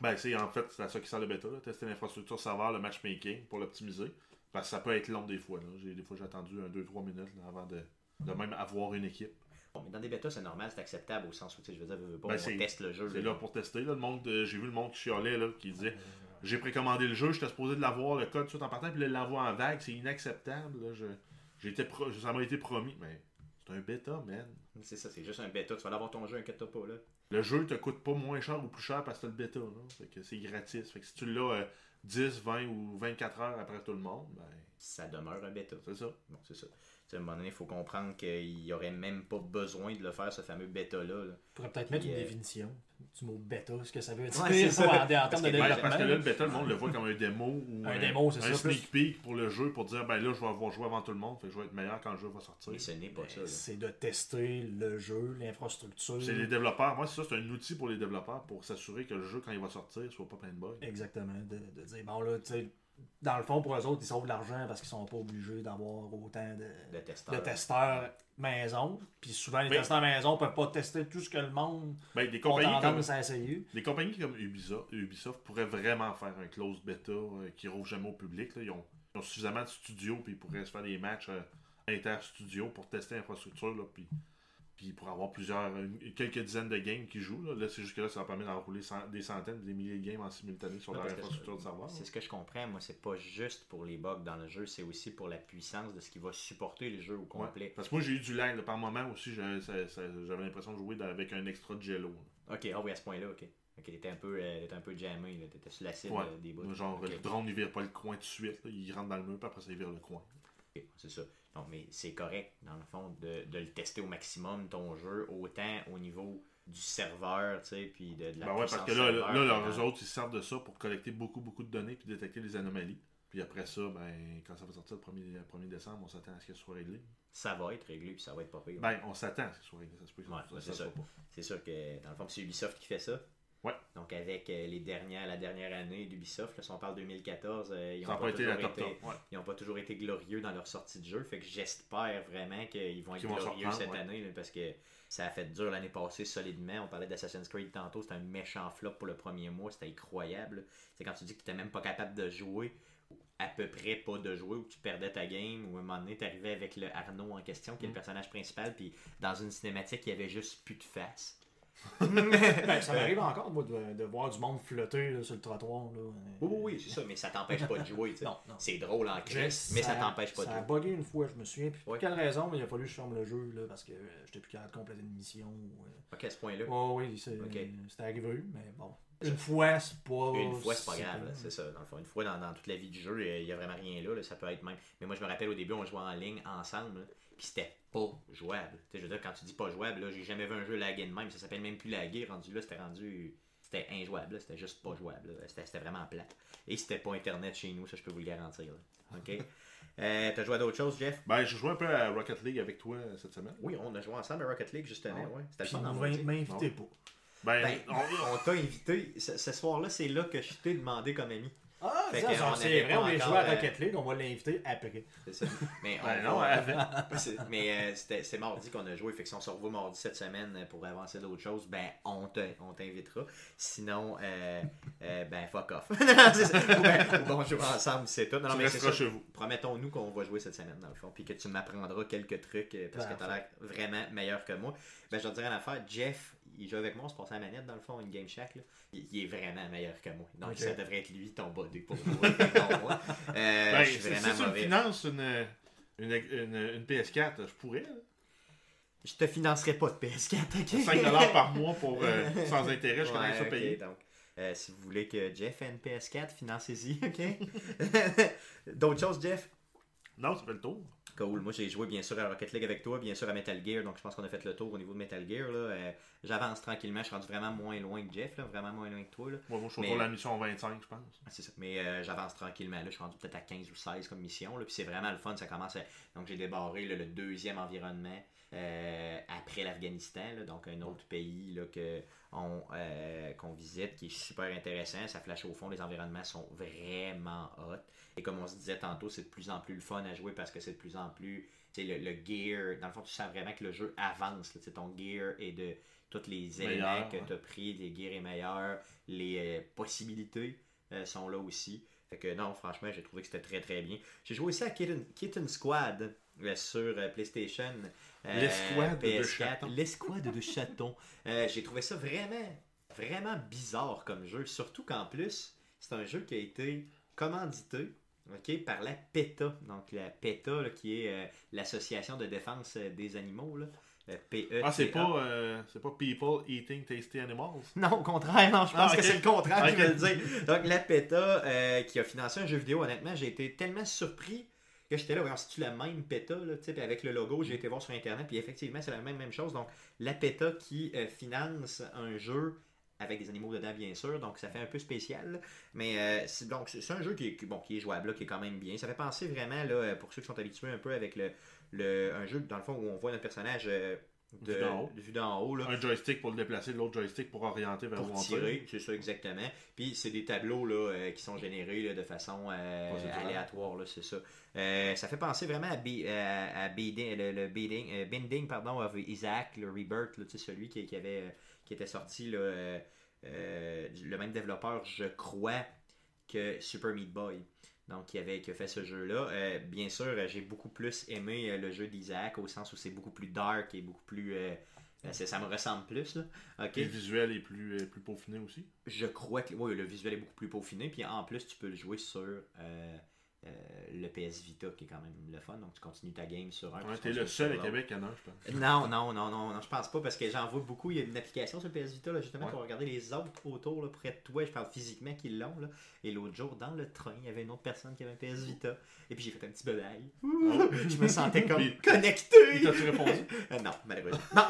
[SPEAKER 2] Ben, c'est en fait, c'est à ça qui sert le bêta, là, tester l'infrastructure serveur, le matchmaking pour l'optimiser. Parce que ça peut être long des fois. Là. Des fois, j'ai attendu un 2-3 minutes là, avant de, de même avoir une équipe.
[SPEAKER 1] Bon, mais dans des bêtas, c'est normal, c'est acceptable au sens où, tu sais, je veux dire, veux pas,
[SPEAKER 2] Ben,
[SPEAKER 1] on teste le jeu.
[SPEAKER 2] C'est là pour tester. Là, le monde, euh, j'ai vu le monde qui chialait, là, qui disait J'ai précommandé le jeu, j'étais supposé de l'avoir, le code tout en partant, puis là, l'envoie en vague, c'est inacceptable. Là, je, pro- ça m'a été promis, mais c'est un bêta, man.
[SPEAKER 1] C'est ça, c'est juste un bêta. Tu vas l'avoir ton jeu, inquiète-toi pas, là.
[SPEAKER 2] Le jeu te coûte pas moins cher ou plus cher parce que t'as le bêta. Là. Fait que c'est gratis. Fait que si tu l'as euh, 10, 20 ou 24 heures après tout le monde, ben,
[SPEAKER 1] Ça demeure un bêta.
[SPEAKER 2] c'est ça.
[SPEAKER 1] Bon, c'est ça. À un moment donné, il faut comprendre qu'il n'y aurait même pas besoin de le faire, ce fameux bêta-là. là.
[SPEAKER 3] On pourrait peut-être mettre une
[SPEAKER 1] euh,
[SPEAKER 3] définition du mot bêta, ce que ça veut dire
[SPEAKER 1] Ouais, c'est <laughs> ça.
[SPEAKER 3] en, en
[SPEAKER 1] Parce
[SPEAKER 3] termes de
[SPEAKER 1] que-
[SPEAKER 2] Ben,
[SPEAKER 3] développement.
[SPEAKER 2] parce que là, le bêta, le monde le voit comme un démo ou
[SPEAKER 3] Un démo,
[SPEAKER 2] un
[SPEAKER 3] ça,
[SPEAKER 2] sneak peek pour le jeu pour dire ben là, je vais avoir joué avant tout le monde, fait que je vais être meilleur quand le jeu va sortir.
[SPEAKER 1] Mais ce n'est pas ça. là.
[SPEAKER 3] c'est de tester le jeu, l'infrastructure.
[SPEAKER 2] C'est les développeurs. Moi, c'est ça, c'est un outil pour les développeurs pour s'assurer que le jeu, quand il va sortir, soit pas plein de bugs.
[SPEAKER 3] Exactement. De, de dire, bon là, tu sais, dans le fond, pour eux autres, ils sauvent de l'argent parce qu'ils sont pas obligés d'avoir autant de,
[SPEAKER 1] De testeurs.
[SPEAKER 3] de testeurs maison. Puis souvent, les
[SPEAKER 2] Mais-
[SPEAKER 3] testeurs maison peuvent pas tester tout ce que le monde
[SPEAKER 2] Ben, des compagnies comme,
[SPEAKER 3] tendance à essayer.
[SPEAKER 2] des compagnies comme Ubisoft, Ubisoft pourraient vraiment faire un close bêta euh, qui rouvre jamais au public. là. Ils, ont, ils ont suffisamment de studios puis ils pourraient se faire des matchs euh, inter-studios pour tester l'infrastructure. là, Puis, puis pour avoir plusieurs, quelques dizaines de games qui jouent. Là, Là, c'est juste que là, ça va permettre d'enrouler des centaines, des milliers de games en simultané sur leur infrastructure de serveur.
[SPEAKER 1] C'est ce que je comprends. Moi, c'est pas juste pour les bugs dans le jeu, c'est aussi pour la puissance de ce qui va supporter le jeu au
[SPEAKER 2] Ouais.
[SPEAKER 1] complet.
[SPEAKER 2] Parce que moi, j'ai eu du lag. là. Par moment aussi, j'avais l'impression de jouer dans- avec un extra de jello. là.
[SPEAKER 1] Ok, ah oui, à ce point-là, ok. Ok, t'étais un peu, euh, un peu jammé. T'étais sur l'acide
[SPEAKER 2] Ouais.
[SPEAKER 1] euh, des bouts.
[SPEAKER 2] Genre, le drone, il vire pas le coin tout de suite. Il rentre dans le mur, puis après, ça, il vire le coin.
[SPEAKER 1] C'est ça. Donc, mais c'est correct, dans le fond, de, de le tester au maximum, ton jeu, autant au niveau du serveur, tu sais, puis de, de la
[SPEAKER 2] Ben ouais, parce que là,
[SPEAKER 1] serveur
[SPEAKER 2] là, là,
[SPEAKER 1] dans-
[SPEAKER 2] autres, ils servent de ça pour collecter beaucoup, beaucoup de données puis détecter les anomalies. Puis après ça, ben, quand ça va sortir le 1er, le 1er décembre, on s'attend à ce que ce soit réglé.
[SPEAKER 1] Ça va être réglé, puis ça va être pas pire.
[SPEAKER 2] Ben, on s'attend à ce que ce soit réglé. Ça se peut que
[SPEAKER 1] Ouais,
[SPEAKER 2] ça.
[SPEAKER 1] C'est sûr que, dans le fond, c'est Ubisoft qui fait ça.
[SPEAKER 2] Ouais.
[SPEAKER 1] Donc, avec euh, les dernières, la dernière année d'Ubisoft, si on parle 2014, euh, ils n'ont
[SPEAKER 2] pas
[SPEAKER 1] toujours été,
[SPEAKER 2] top. Ouais.
[SPEAKER 1] ils ont pas toujours été glorieux dans leur sortie de jeu. Fait que j'espère vraiment qu'ils vont être
[SPEAKER 2] vont
[SPEAKER 1] glorieux cette
[SPEAKER 2] ouais.
[SPEAKER 1] année là, parce que ça a fait dur l'année passée solidement. On parlait d'Assassin's Creed tantôt, c'était un méchant flop pour le premier mois, c'était incroyable. C'est quand tu dis que tu n'étais même pas capable de jouer, ou à peu près pas de jouer, ou tu perdais ta game, ou à un moment donné, tu arrivais avec le Arnaud en question, qui est le
[SPEAKER 2] Mm.
[SPEAKER 1] personnage principal, puis dans une cinématique, il y avait juste plus de face. <laughs>
[SPEAKER 3] Ben, ça m'arrive encore, moi, de, de voir du monde flotter là, sur le trottoir. Là.
[SPEAKER 1] Oui, oui, oui, c'est ça, mais ça t'empêche pas de jouer.
[SPEAKER 3] Non, non.
[SPEAKER 1] C'est drôle en crise, mais ça t'empêche pas de
[SPEAKER 3] Ça a
[SPEAKER 1] jouer.
[SPEAKER 3] bugué une fois, je me souviens. Puis pour
[SPEAKER 1] Ouais.
[SPEAKER 3] quelle raison, mais il a fallu que je ferme le jeu là, parce que euh, j'étais plus capable de compléter une mission. ou, euh,
[SPEAKER 1] Ok, à ce point-là?
[SPEAKER 3] Ouais, oui, c'est
[SPEAKER 1] Ok.
[SPEAKER 3] c'était arrivé, mais bon. Une fois, c'est pas.
[SPEAKER 1] Une fois, c'est pas grave, là, c'est ça. Dans le fond, une fois dans, dans toute la vie du jeu, il y a vraiment rien là, là, Ça peut être même. Mais moi, je me rappelle au début, on jouait en ligne ensemble, là, puis c'était pas jouable. Tu sais, je veux dire, quand tu dis pas jouable, là, j'ai jamais vu un jeu laguer de même. Ça s'appelle même plus laguer. Rendu là, c'était rendu. C'était injouable, là, c'était juste pas jouable. là. C'était c'était vraiment plate. Et c'était pas Internet chez nous, ça, je peux vous le garantir. là. OK? <laughs> Euh, T'as joué à d'autres choses, Jeff?
[SPEAKER 2] Ben, j'ai joué un peu à Rocket League avec toi euh, cette semaine.
[SPEAKER 1] Oui, on a joué ensemble à Rocket League, justement.
[SPEAKER 2] Ah
[SPEAKER 1] ouais. C'était le fun en maudit.
[SPEAKER 3] m'invitez pas.
[SPEAKER 2] Ben,
[SPEAKER 1] Ben,
[SPEAKER 2] on-
[SPEAKER 1] on t'a invité. Ce, ce soir-là, c'est là que je t'ai demandé comme ami.
[SPEAKER 3] Ah, c'est vrai, on est joué à
[SPEAKER 1] euh,
[SPEAKER 3] Rocket League, on va l'inviter après.
[SPEAKER 1] C'est ça. Mais, <laughs> on
[SPEAKER 2] ben non, <laughs>
[SPEAKER 1] Mais euh, c'était- c'est mardi qu'on a joué. Fait que si on se revoit mardi cette semaine euh, pour avancer d'autres choses, ben on te- on t'invitera. Sinon, euh, euh, ben fuck off. <laughs> Ou, ben, ou bon, on joue ensemble, c'est tout. Non, non, mais c'est
[SPEAKER 2] chez vous.
[SPEAKER 1] Promettons-nous qu'on va jouer cette semaine, dans le fond, puis que tu m'apprendras quelques trucs, parce que t'as l'air vraiment meilleur que moi. Ben, je te dirais une affaire, Jeff, il joue avec moi, on se passe à la manette, dans le fond, une Game Shack, là. Il, il est vraiment meilleur que moi. Donc, ça devrait être lui, ton body, pour moi. Euh, <laughs>
[SPEAKER 2] Ben,
[SPEAKER 1] je suis
[SPEAKER 2] si
[SPEAKER 1] vraiment
[SPEAKER 2] si tu
[SPEAKER 1] mauvais.
[SPEAKER 2] finances une, une, une, une PS4, je pourrais. là?
[SPEAKER 1] Je te financerai pas de PS4, ok?
[SPEAKER 2] 5$ par mois pour, euh, sans intérêt, je ça
[SPEAKER 1] ok,
[SPEAKER 2] payer.
[SPEAKER 1] donc, euh, si vous voulez que Jeff ait une PS4, financez-y, ok? <laughs> D'autres choses, Jeff?
[SPEAKER 2] Non, ça fait le tour.
[SPEAKER 1] Cool. Moi, j'ai joué bien sûr à Rocket League avec toi, bien sûr à Metal Gear, donc je pense qu'on a fait le tour au niveau de Metal Gear. Là. Euh, J'avance tranquillement, je suis rendu vraiment moins loin que Jeff, là, vraiment moins loin que toi. Là.
[SPEAKER 2] Moi, moi je suis autour de la mission 25, je pense.
[SPEAKER 1] Ah, C'est ça. Mais euh, j'avance tranquillement. Là. Je suis rendu peut-être à 15 ou 16 comme mission. Là. Puis c'est vraiment le fun. Ça commence à- Donc j'ai débarré là, le deuxième environnement euh, après l'Afghanistan. Donc un autre pays là, que on, euh, qu'on visite qui est super intéressant. Ça flash au fond. Les environnements sont vraiment hot. Et comme on se disait tantôt, c'est de plus en plus le fun à jouer parce que c'est de plus en plus. Le, le gear, dans le fond, tu sens vraiment que le jeu avance. là. Ton gear et de tous les éléments
[SPEAKER 2] Meilleur,
[SPEAKER 1] que
[SPEAKER 2] ouais.
[SPEAKER 1] tu as pris, les gears est meilleur, les euh, possibilités euh, sont là aussi. Fait que non, franchement, j'ai trouvé que c'était très très bien. J'ai joué aussi à Kitten, Kitten Squad sur PlayStation. Euh,
[SPEAKER 2] L'escouade de
[SPEAKER 1] PS4,
[SPEAKER 2] chatons.
[SPEAKER 1] L'escouade de chatons. Euh, J'ai trouvé ça vraiment, vraiment bizarre comme jeu. Surtout qu'en plus, c'est un jeu qui a été commandité par la PETA. Donc la PETA, là, qui est euh, l'Association de défense des animaux. Là. PETA.
[SPEAKER 2] Ah, c'est pas, euh, pas People Eating Tasty Animals? <laughs>
[SPEAKER 1] Non, au contraire, non, je pense
[SPEAKER 2] Ah,
[SPEAKER 1] que c'est le contraire
[SPEAKER 2] Ok.
[SPEAKER 1] je veux dire. Donc, la PETA euh, qui a financé un jeu vidéo, honnêtement, j'ai été tellement surpris que j'étais là, voyons, c'est-tu la même PETA, là, avec le logo, j'ai été voir sur Internet, puis effectivement, c'est la même, même chose. Donc, la PETA qui euh, finance un jeu avec des animaux dedans, bien sûr, donc ça fait un peu spécial. Mais euh, c'est, donc, c'est un jeu qui bon, qui est jouable, qui est quand même bien. Ça fait penser vraiment, là, euh, pour ceux qui sont habitués un peu avec le, le, un jeu, dans le fond, où on voit notre personnage euh, de,
[SPEAKER 2] d'en haut.
[SPEAKER 1] de vue d'en haut. Là,
[SPEAKER 2] Un joystick pour le déplacer, l'autre joystick pour orienter vers où
[SPEAKER 1] pour
[SPEAKER 2] on tire.
[SPEAKER 1] tirer, c'est ça exactement. Puis c'est des tableaux là, euh, qui sont générés là, de façon euh, aléatoire, là, c'est ça. Euh, ça fait penser vraiment à, à- à Beading- le, le Beading- Bending pardon, of Isaac, le Rebirth, là, celui qui, qui avait, qui était sorti, le même développeur, je crois, que Super Meat Boy. Donc, qui, avait, qui a fait ce jeu-là. Euh, bien sûr, euh, j'ai beaucoup plus aimé euh, le jeu d'Isaac au sens où c'est beaucoup plus dark et beaucoup plus. euh, ça me ressemble plus. Là.
[SPEAKER 2] Le visuel est plus, euh, plus peaufiné aussi?
[SPEAKER 1] Je crois que oui, le visuel est beaucoup plus peaufiné. Puis en plus, tu peux le jouer sur euh, le PS Vita, qui est quand même le fun. Donc tu continues ta game sur un.
[SPEAKER 2] Ouais, T'es le seul à. Québec qui en a un, je pense.
[SPEAKER 1] Non, non, non, non, non, je pense pas parce que j'en vois beaucoup. Il y a une application sur le PS Vita, là, justement,
[SPEAKER 2] Ouais.
[SPEAKER 1] pour regarder les autres autour, là, près de toi. Je parle physiquement qu'ils l'ont. là. Et l'autre jour, dans le train, il y avait une autre personne qui avait un PS Vita. Et puis j'ai fait un petit bedaille. Je me sentais comme <laughs> connecté.
[SPEAKER 2] T'as-tu répondu? <laughs>
[SPEAKER 1] Euh, non, malheureusement. Non,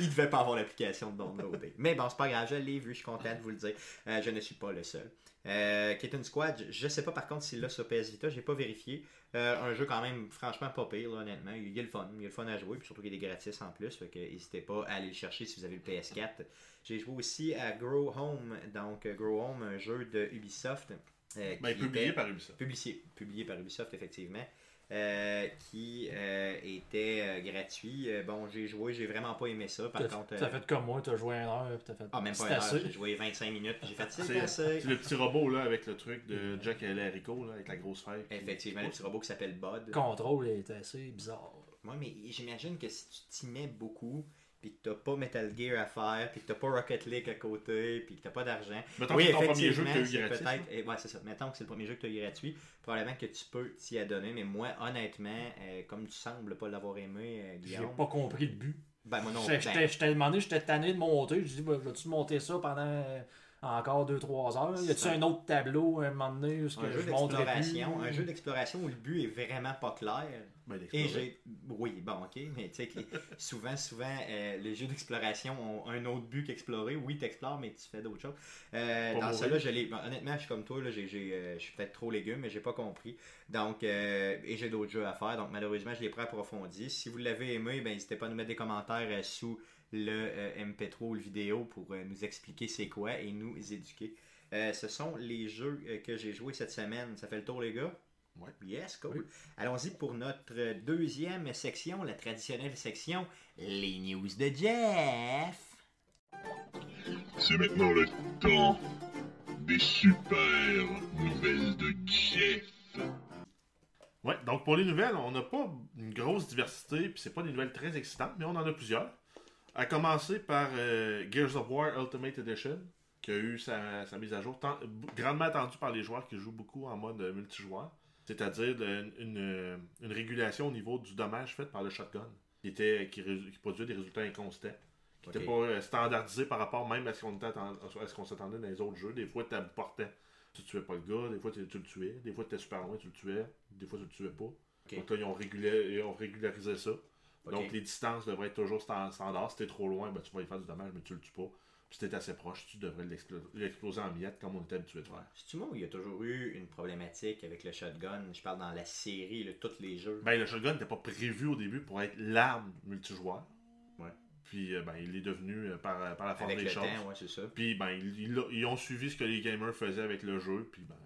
[SPEAKER 1] il devait pas avoir l'application de downloader. Mais bon, c'est pas grave, je l'ai vu, je suis content de vous le dire. Euh, je ne suis pas le seul. Euh, Kitten Squad, je- sais pas par contre s'il l'a sur PS Vita, j'ai pas vérifié. Euh, un jeu quand même franchement pas pire, là, honnêtement. Il y a le fun, il y a le fun à jouer, puis surtout qu'il y a des gratis en plus, fait que n'hésitez pas à aller le chercher si vous avez le PS4. J'ai joué aussi à Grow Home, donc euh, Grow Home, un jeu de Ubisoft. euh,
[SPEAKER 2] Ben,
[SPEAKER 1] qui
[SPEAKER 2] publié
[SPEAKER 1] était-
[SPEAKER 2] par Ubisoft.
[SPEAKER 1] publié, publié par Ubisoft, effectivement, euh, qui euh, était euh, gratuit. Euh, bon, j'ai joué, j'ai vraiment pas aimé ça. Par
[SPEAKER 3] T'as
[SPEAKER 1] contre,
[SPEAKER 3] t'as fait comme moi, t'as joué un heure, puis t'as fait.
[SPEAKER 1] ah, même pas une heure, j'ai joué 25 minutes, j'ai fait c'est
[SPEAKER 2] C'est
[SPEAKER 1] assez.
[SPEAKER 2] c'est le petit robot là avec le truc de Jack et Larrico là, avec la grosse feuille.
[SPEAKER 1] Effectivement, le petit robot qui s'appelle Bud.
[SPEAKER 3] Le contrôle est assez bizarre.
[SPEAKER 1] Moi, mais j'imagine que si tu t'y mets beaucoup, puis que t'as pas Metal Gear à faire, puis que t'as pas Rocket League à côté, puis que t'as pas d'argent.
[SPEAKER 2] Mettons que c'est ton premier jeu que
[SPEAKER 1] effectivement,
[SPEAKER 2] t'as eu gratuit.
[SPEAKER 1] peut-être. eh, ouais, c'est ça. Mettons que c'est le premier jeu que tu as eu gratuit. Probablement que tu peux t'y adonner, mais moi, honnêtement, euh, comme tu sembles pas l'avoir aimé, euh,
[SPEAKER 3] J'ai
[SPEAKER 1] Guillaume.
[SPEAKER 3] pas compris le but.
[SPEAKER 1] Ben, moi non.
[SPEAKER 3] J'étais-
[SPEAKER 1] ben,
[SPEAKER 3] j'étais demandé, j'étais tanné de monter. Je dis, bah, vas-tu monter ça pendant euh, encore 2-3 heures? Y a-tu
[SPEAKER 1] Ça-
[SPEAKER 3] un autre tableau un moment donné où ce que
[SPEAKER 1] un jeu
[SPEAKER 3] je
[SPEAKER 1] d'exploration, un jeu d'exploration où le but est vraiment pas clair?
[SPEAKER 2] Ben,
[SPEAKER 1] Et j'ai. Oui, bon, ok, mais tu sais, que <laughs> souvent, souvent, euh, les jeux d'exploration ont un autre but qu'explorer. Oui, t'explores, mais tu fais d'autres choses. Euh, dans celui-là, je l'ai. bon, honnêtement, je suis comme toi, là, j'ai, euh, je suis peut-être trop légume, mais j'ai pas compris. Donc, euh, et j'ai d'autres jeux à faire. Donc, malheureusement, je l'ai pas approfondi. Si vous l'avez aimé, ben, n'hésitez pas à nous mettre des commentaires euh, sous le euh, MP3 ou le vidéo pour nous expliquer c'est quoi et nous éduquer. Ce sont les jeux que j'ai joués cette semaine. Ça fait le tour, les gars?
[SPEAKER 2] Ouais.
[SPEAKER 1] Yes, cool.
[SPEAKER 3] Oui.
[SPEAKER 1] Allons-y pour notre deuxième section, la traditionnelle section, les news de Jeff.
[SPEAKER 4] C'est maintenant le temps des super nouvelles de Jeff.
[SPEAKER 2] Ouais, donc pour les nouvelles, on n'a pas une grosse diversité, puis c'est pas des nouvelles très excitantes, mais on en a plusieurs. À commencer par euh, Gears of War Ultimate Edition, qui a eu sa, sa mise à jour, tant- grandement attendue par les joueurs qui jouent beaucoup en mode multijoueur. C'est-à-dire une, euh, une régulation au niveau du dommage fait par le shotgun, qui, était, qui, produisait des résultats inconstants, qui n'était pas euh, standardisé par rapport même à ce qu'on qu'on s'attendait dans les autres jeux. Des fois, tu portais tu tuais pas le gars, des fois tu, tu le tuais, des fois tu étais super loin, tu le tuais, des fois tu le tuais pas. Donc là, ils ont, régulé- ils ont régularisé ça. Donc les distances devraient être toujours sta- standards. Si t'es trop loin, ben, tu vas y faire du dommage, mais tu le tues pas. Puis si t'es assez proche, tu devrais l'explo- l'exploser en miettes comme on était habitué de faire.
[SPEAKER 1] C'est-tu moi où il y a toujours eu une problématique avec le shotgun Je parle dans la série, là, tous les jeux.
[SPEAKER 2] Ben le shotgun n'était pas prévu au début pour être l'arme multijoueur.
[SPEAKER 1] Ouais.
[SPEAKER 2] Puis euh, ben, il est devenu euh, par, par la force
[SPEAKER 1] avec
[SPEAKER 2] des
[SPEAKER 1] le
[SPEAKER 2] choses.
[SPEAKER 1] temps, ouais, c'est ça.
[SPEAKER 2] Puis ben, ils, ils- ont suivi ce que les gamers faisaient avec le jeu. Puis ben,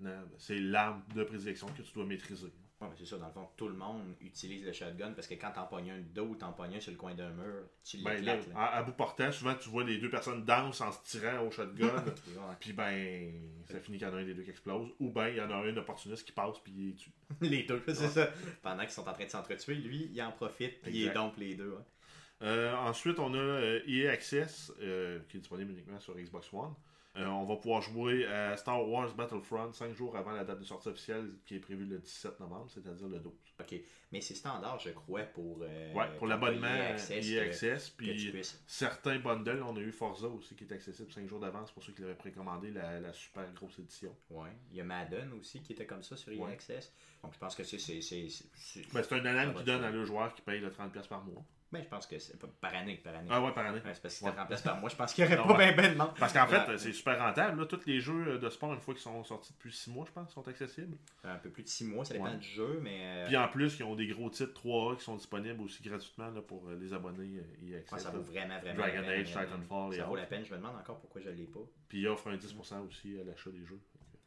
[SPEAKER 2] maintenant, c'est l'arme de prédilection que tu dois maîtriser.
[SPEAKER 1] Ouais, mais c'est ça, dans le fond, tout le monde utilise le shotgun parce que quand t'en pognes un dos, t'en pognes un sur le coin d'un mur, tu
[SPEAKER 2] Ben,
[SPEAKER 1] l'éclates. là.
[SPEAKER 2] à, à bout portant, souvent tu vois les deux personnes dansent en se tirant au shotgun. <laughs> Puis ben, ça finit qu'il y en a un des deux qui explose. Ou ben, il y en a un opportuniste qui passe puis il tue. <laughs>
[SPEAKER 1] les deux, c'est ça. Pendant qu'ils sont en train de s'entretuer, lui, il en profite, puis il dompe les deux.
[SPEAKER 2] Euh, ensuite, on a euh, EA Access, euh, qui est disponible uniquement sur Xbox One. Euh, on va pouvoir jouer à Star Wars Battlefront 5 jours avant la date de sortie officielle qui est prévue le 17 novembre, c'est-à-dire le 12.
[SPEAKER 1] OK. Mais c'est standard, je crois, pour. euh,
[SPEAKER 2] ouais, pour l'abonnement
[SPEAKER 1] EA Access,
[SPEAKER 2] Access.
[SPEAKER 1] que-
[SPEAKER 2] puis certains bundles, on a eu Forza aussi qui est accessible 5 jours d'avance pour ceux qui l'avaient précommandé, la, la super grosse édition.
[SPEAKER 1] Ouais. Il y a Madden aussi qui était comme ça sur EA
[SPEAKER 2] Ouais.
[SPEAKER 1] Access. Donc je pense que c'est. c'est, c'est, c'est- c'est-
[SPEAKER 2] Ben, un
[SPEAKER 1] va
[SPEAKER 2] qui donne à le joueur qui paye le 30$ par mois.
[SPEAKER 1] Ben, je pense que c'est pas par année, par année.
[SPEAKER 2] Ah ouais, par année.
[SPEAKER 1] Ouais, c'est parce que si remplaces par moi, je pense <laughs> qu'il n'y aurait
[SPEAKER 2] Ah
[SPEAKER 1] pas
[SPEAKER 2] ouais.
[SPEAKER 1] ben ben de monde.
[SPEAKER 2] Parce qu'en fait, c'est super rentable. Là. Tous les jeux de sport, une fois qu'ils sont sortis depuis 6 mois, je pense, sont accessibles.
[SPEAKER 1] Un peu plus de 6 mois, ça dépend
[SPEAKER 2] Ouais.
[SPEAKER 1] du jeu, mais. euh,
[SPEAKER 2] Puis en plus, ils ont des gros titres 3A qui sont disponibles aussi gratuitement là, pour euh, les abonnés euh,
[SPEAKER 1] ouais,
[SPEAKER 2] Access.
[SPEAKER 1] ça vaut vraiment, vraiment.
[SPEAKER 2] Dragon
[SPEAKER 1] vraiment,
[SPEAKER 2] Age,
[SPEAKER 1] vraiment-
[SPEAKER 2] Titanfall et
[SPEAKER 1] Ça vaut la peine. Je me demande encore pourquoi je ne l'ai pas.
[SPEAKER 2] Puis ils offrent un 10% aussi à l'achat des jeux.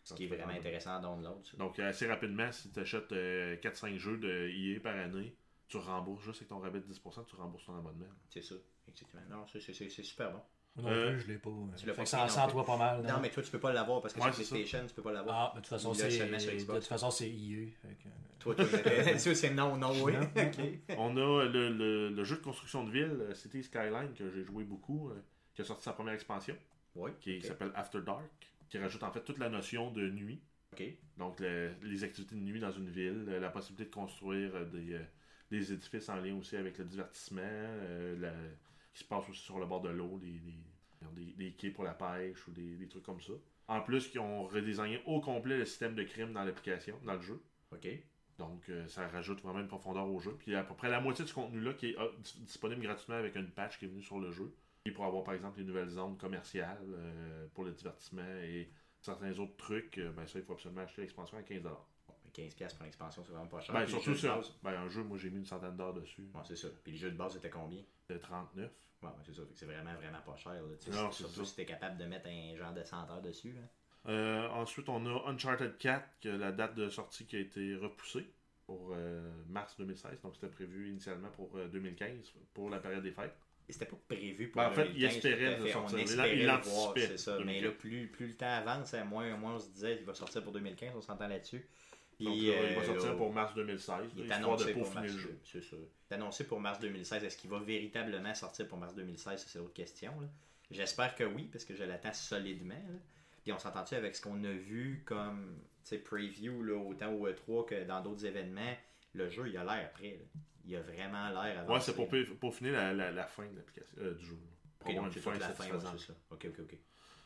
[SPEAKER 1] Ce qui est vraiment intéressant à download. ça.
[SPEAKER 2] Donc assez rapidement, si tu achètes 4-5 jeux de EA par année, tu rembourses juste avec ton rabais de 10%, tu rembourses ton abonnement.
[SPEAKER 1] C'est ça, exactement. Non, c'est, c'est, c'est, c'est super bon.
[SPEAKER 3] Non
[SPEAKER 2] Euh,
[SPEAKER 3] plus, je l'ai pas.
[SPEAKER 1] tu l'as
[SPEAKER 3] Fait
[SPEAKER 1] pas
[SPEAKER 3] que ça en toi pas mal.
[SPEAKER 1] Non, mais toi, tu peux pas l'avoir parce que
[SPEAKER 2] Ouais,
[SPEAKER 1] sur. PlayStation, tu peux pas l'avoir.
[SPEAKER 3] Ah, mais de toute façon, c'est de toute façon, c'est IE. fait que-
[SPEAKER 1] Toi, <laughs> c'est non, non, oui. <laughs>
[SPEAKER 2] On a le, le- le jeu de construction de ville, euh, City Skyline, que j'ai joué beaucoup, euh, qui a sorti sa première expansion,
[SPEAKER 1] Oui,
[SPEAKER 2] qui s'appelle After Dark, qui rajoute en fait toute la notion de nuit.
[SPEAKER 1] Ok.
[SPEAKER 2] Donc, le- les activités de nuit dans une ville, euh, la possibilité de construire euh, des, euh, des édifices en lien aussi avec le divertissement, euh, la- qui se passe aussi sur le bord de l'eau, des, des, des- des quais pour la pêche ou des, des trucs comme ça. En plus, ils ont redesigné au complet le système de crime dans l'application, dans le jeu.
[SPEAKER 1] Ok.
[SPEAKER 2] Donc, euh, ça rajoute vraiment une profondeur au jeu. Puis, à peu près la moitié de ce contenu-là qui est euh, dis- disponible gratuitement avec une patch qui est venue sur le jeu. Et pour avoir, par exemple, les nouvelles zones commerciales euh, pour le divertissement et certains autres trucs, ben ça, il faut absolument acheter l'expansion à 15$.
[SPEAKER 1] Bon, 15$ pour l'expansion, c'est vraiment pas cher.
[SPEAKER 2] Ben,
[SPEAKER 1] Puis
[SPEAKER 2] surtout
[SPEAKER 1] de base-
[SPEAKER 2] Ben, un jeu, moi, j'ai mis une centaine d'heures dessus.
[SPEAKER 1] Ouais, c'est ça. Puis le jeu de base, c'était combien?
[SPEAKER 2] De 39.
[SPEAKER 1] Ouais, ouais, c'est ça. Fait que c'est vraiment, vraiment pas cher. Là. Tu sais,
[SPEAKER 2] Non,
[SPEAKER 1] c'est-
[SPEAKER 2] c'est
[SPEAKER 1] surtout
[SPEAKER 2] ça.
[SPEAKER 1] si t'es capable de mettre un genre de 100 heures dessus. Là.
[SPEAKER 2] Euh, ensuite, on a Uncharted 4, que la date de sortie qui a été repoussée pour euh, mars 2016. Donc, c'était prévu initialement pour euh, 2015, pour la période des fêtes.
[SPEAKER 1] Et c'était pas prévu pour
[SPEAKER 2] Ben, en fait, il
[SPEAKER 1] 2015,
[SPEAKER 2] espérait
[SPEAKER 1] tout à
[SPEAKER 2] le
[SPEAKER 1] fait.
[SPEAKER 2] sortir.
[SPEAKER 1] On
[SPEAKER 2] Il
[SPEAKER 1] espérait le
[SPEAKER 2] l'anticipait,
[SPEAKER 1] voir, c'est ça. Mais
[SPEAKER 2] 2015.
[SPEAKER 1] là, plus, plus le temps avance, hein, moins, moins on se disait qu'il va sortir pour 2015, on s'entend là-dessus.
[SPEAKER 2] Donc, il va
[SPEAKER 1] euh,
[SPEAKER 2] sortir pour mars 2016,
[SPEAKER 1] Il est
[SPEAKER 2] de
[SPEAKER 1] annoncé pour mars,
[SPEAKER 2] le jeu.
[SPEAKER 1] c'est. Il est annoncé pour mars 2016. Est-ce qu'il va véritablement sortir pour mars 2016 Ça, c'est l'autre question. J'espère que oui, parce que je l'attends solidement. là. Puis on s'entend-tu avec ce qu'on a vu comme preview, là, autant au E3 que dans d'autres événements? Le jeu, il a l'air prêt. là. Il a vraiment l'air avancé.
[SPEAKER 2] Ouais, c'est pour, pour finir la, la, la fin de l'application, euh, du jeu. Pour
[SPEAKER 1] donc
[SPEAKER 2] une fin
[SPEAKER 1] la fin, ouais, ça. Ok, ok, ok.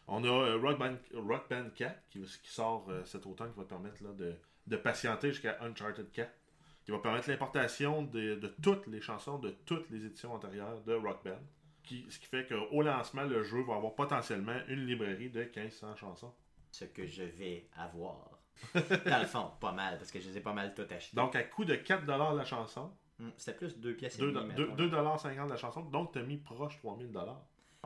[SPEAKER 2] On a euh, Rock, Band, Rock Band 4 qui, qui sort euh, cet automne qui va te permettre là, de, de patienter jusqu'à Uncharted 4. Qui va permettre l'importation de, de toutes les chansons de toutes les éditions antérieures de Rock Band. Qui, ce qui fait qu'au lancement, le jeu va avoir potentiellement une librairie de 1500 chansons.
[SPEAKER 1] Ce que je vais avoir. <laughs> Dans le fond, pas mal, parce que je les ai pas mal tout achetés.
[SPEAKER 2] Donc, à coût de 4$ la chanson,
[SPEAKER 1] Hum, C'était plus deux pièces et
[SPEAKER 2] 2,
[SPEAKER 1] demie, mettons, là.
[SPEAKER 2] 2,50$ la chanson, donc tu as mis proche 3000$.
[SPEAKER 1] Bon,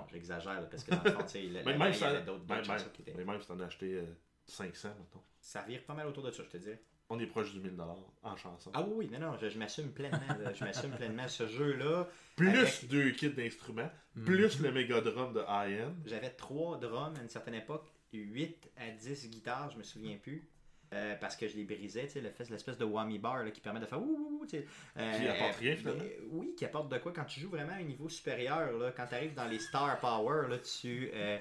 [SPEAKER 1] J'exagère, parce que dans le fond, <laughs> il y avait
[SPEAKER 2] t'en-
[SPEAKER 1] d'autres chansons qui étaient.
[SPEAKER 2] mais même si t'en as acheté euh, 500, mettons.
[SPEAKER 1] Ça vire pas mal autour de ça, je te dirais.
[SPEAKER 2] On est proche du 1000$ en chanson.
[SPEAKER 1] Ah oui, non, non, je, je m'assume pleinement. là, je m'assume pleinement. Ce jeu-là,
[SPEAKER 2] Plus
[SPEAKER 1] avec-
[SPEAKER 2] deux kits d'instruments, plus le méga drum de IN.
[SPEAKER 1] j'avais trois drums à une certaine époque, 8 à 10 guitares, je me souviens plus. euh, parce que je les brisais, tu sais, le fait- l'espèce de whammy bar là, qui permet de faire ouh, ouh, ouh, tu sais. Euh,
[SPEAKER 2] Qui apporte rien, finalement.
[SPEAKER 1] mais, oui, qui apporte de quoi quand tu joues vraiment à un niveau supérieur. Là, quand tu arrives dans les Star Power, là, tu, euh,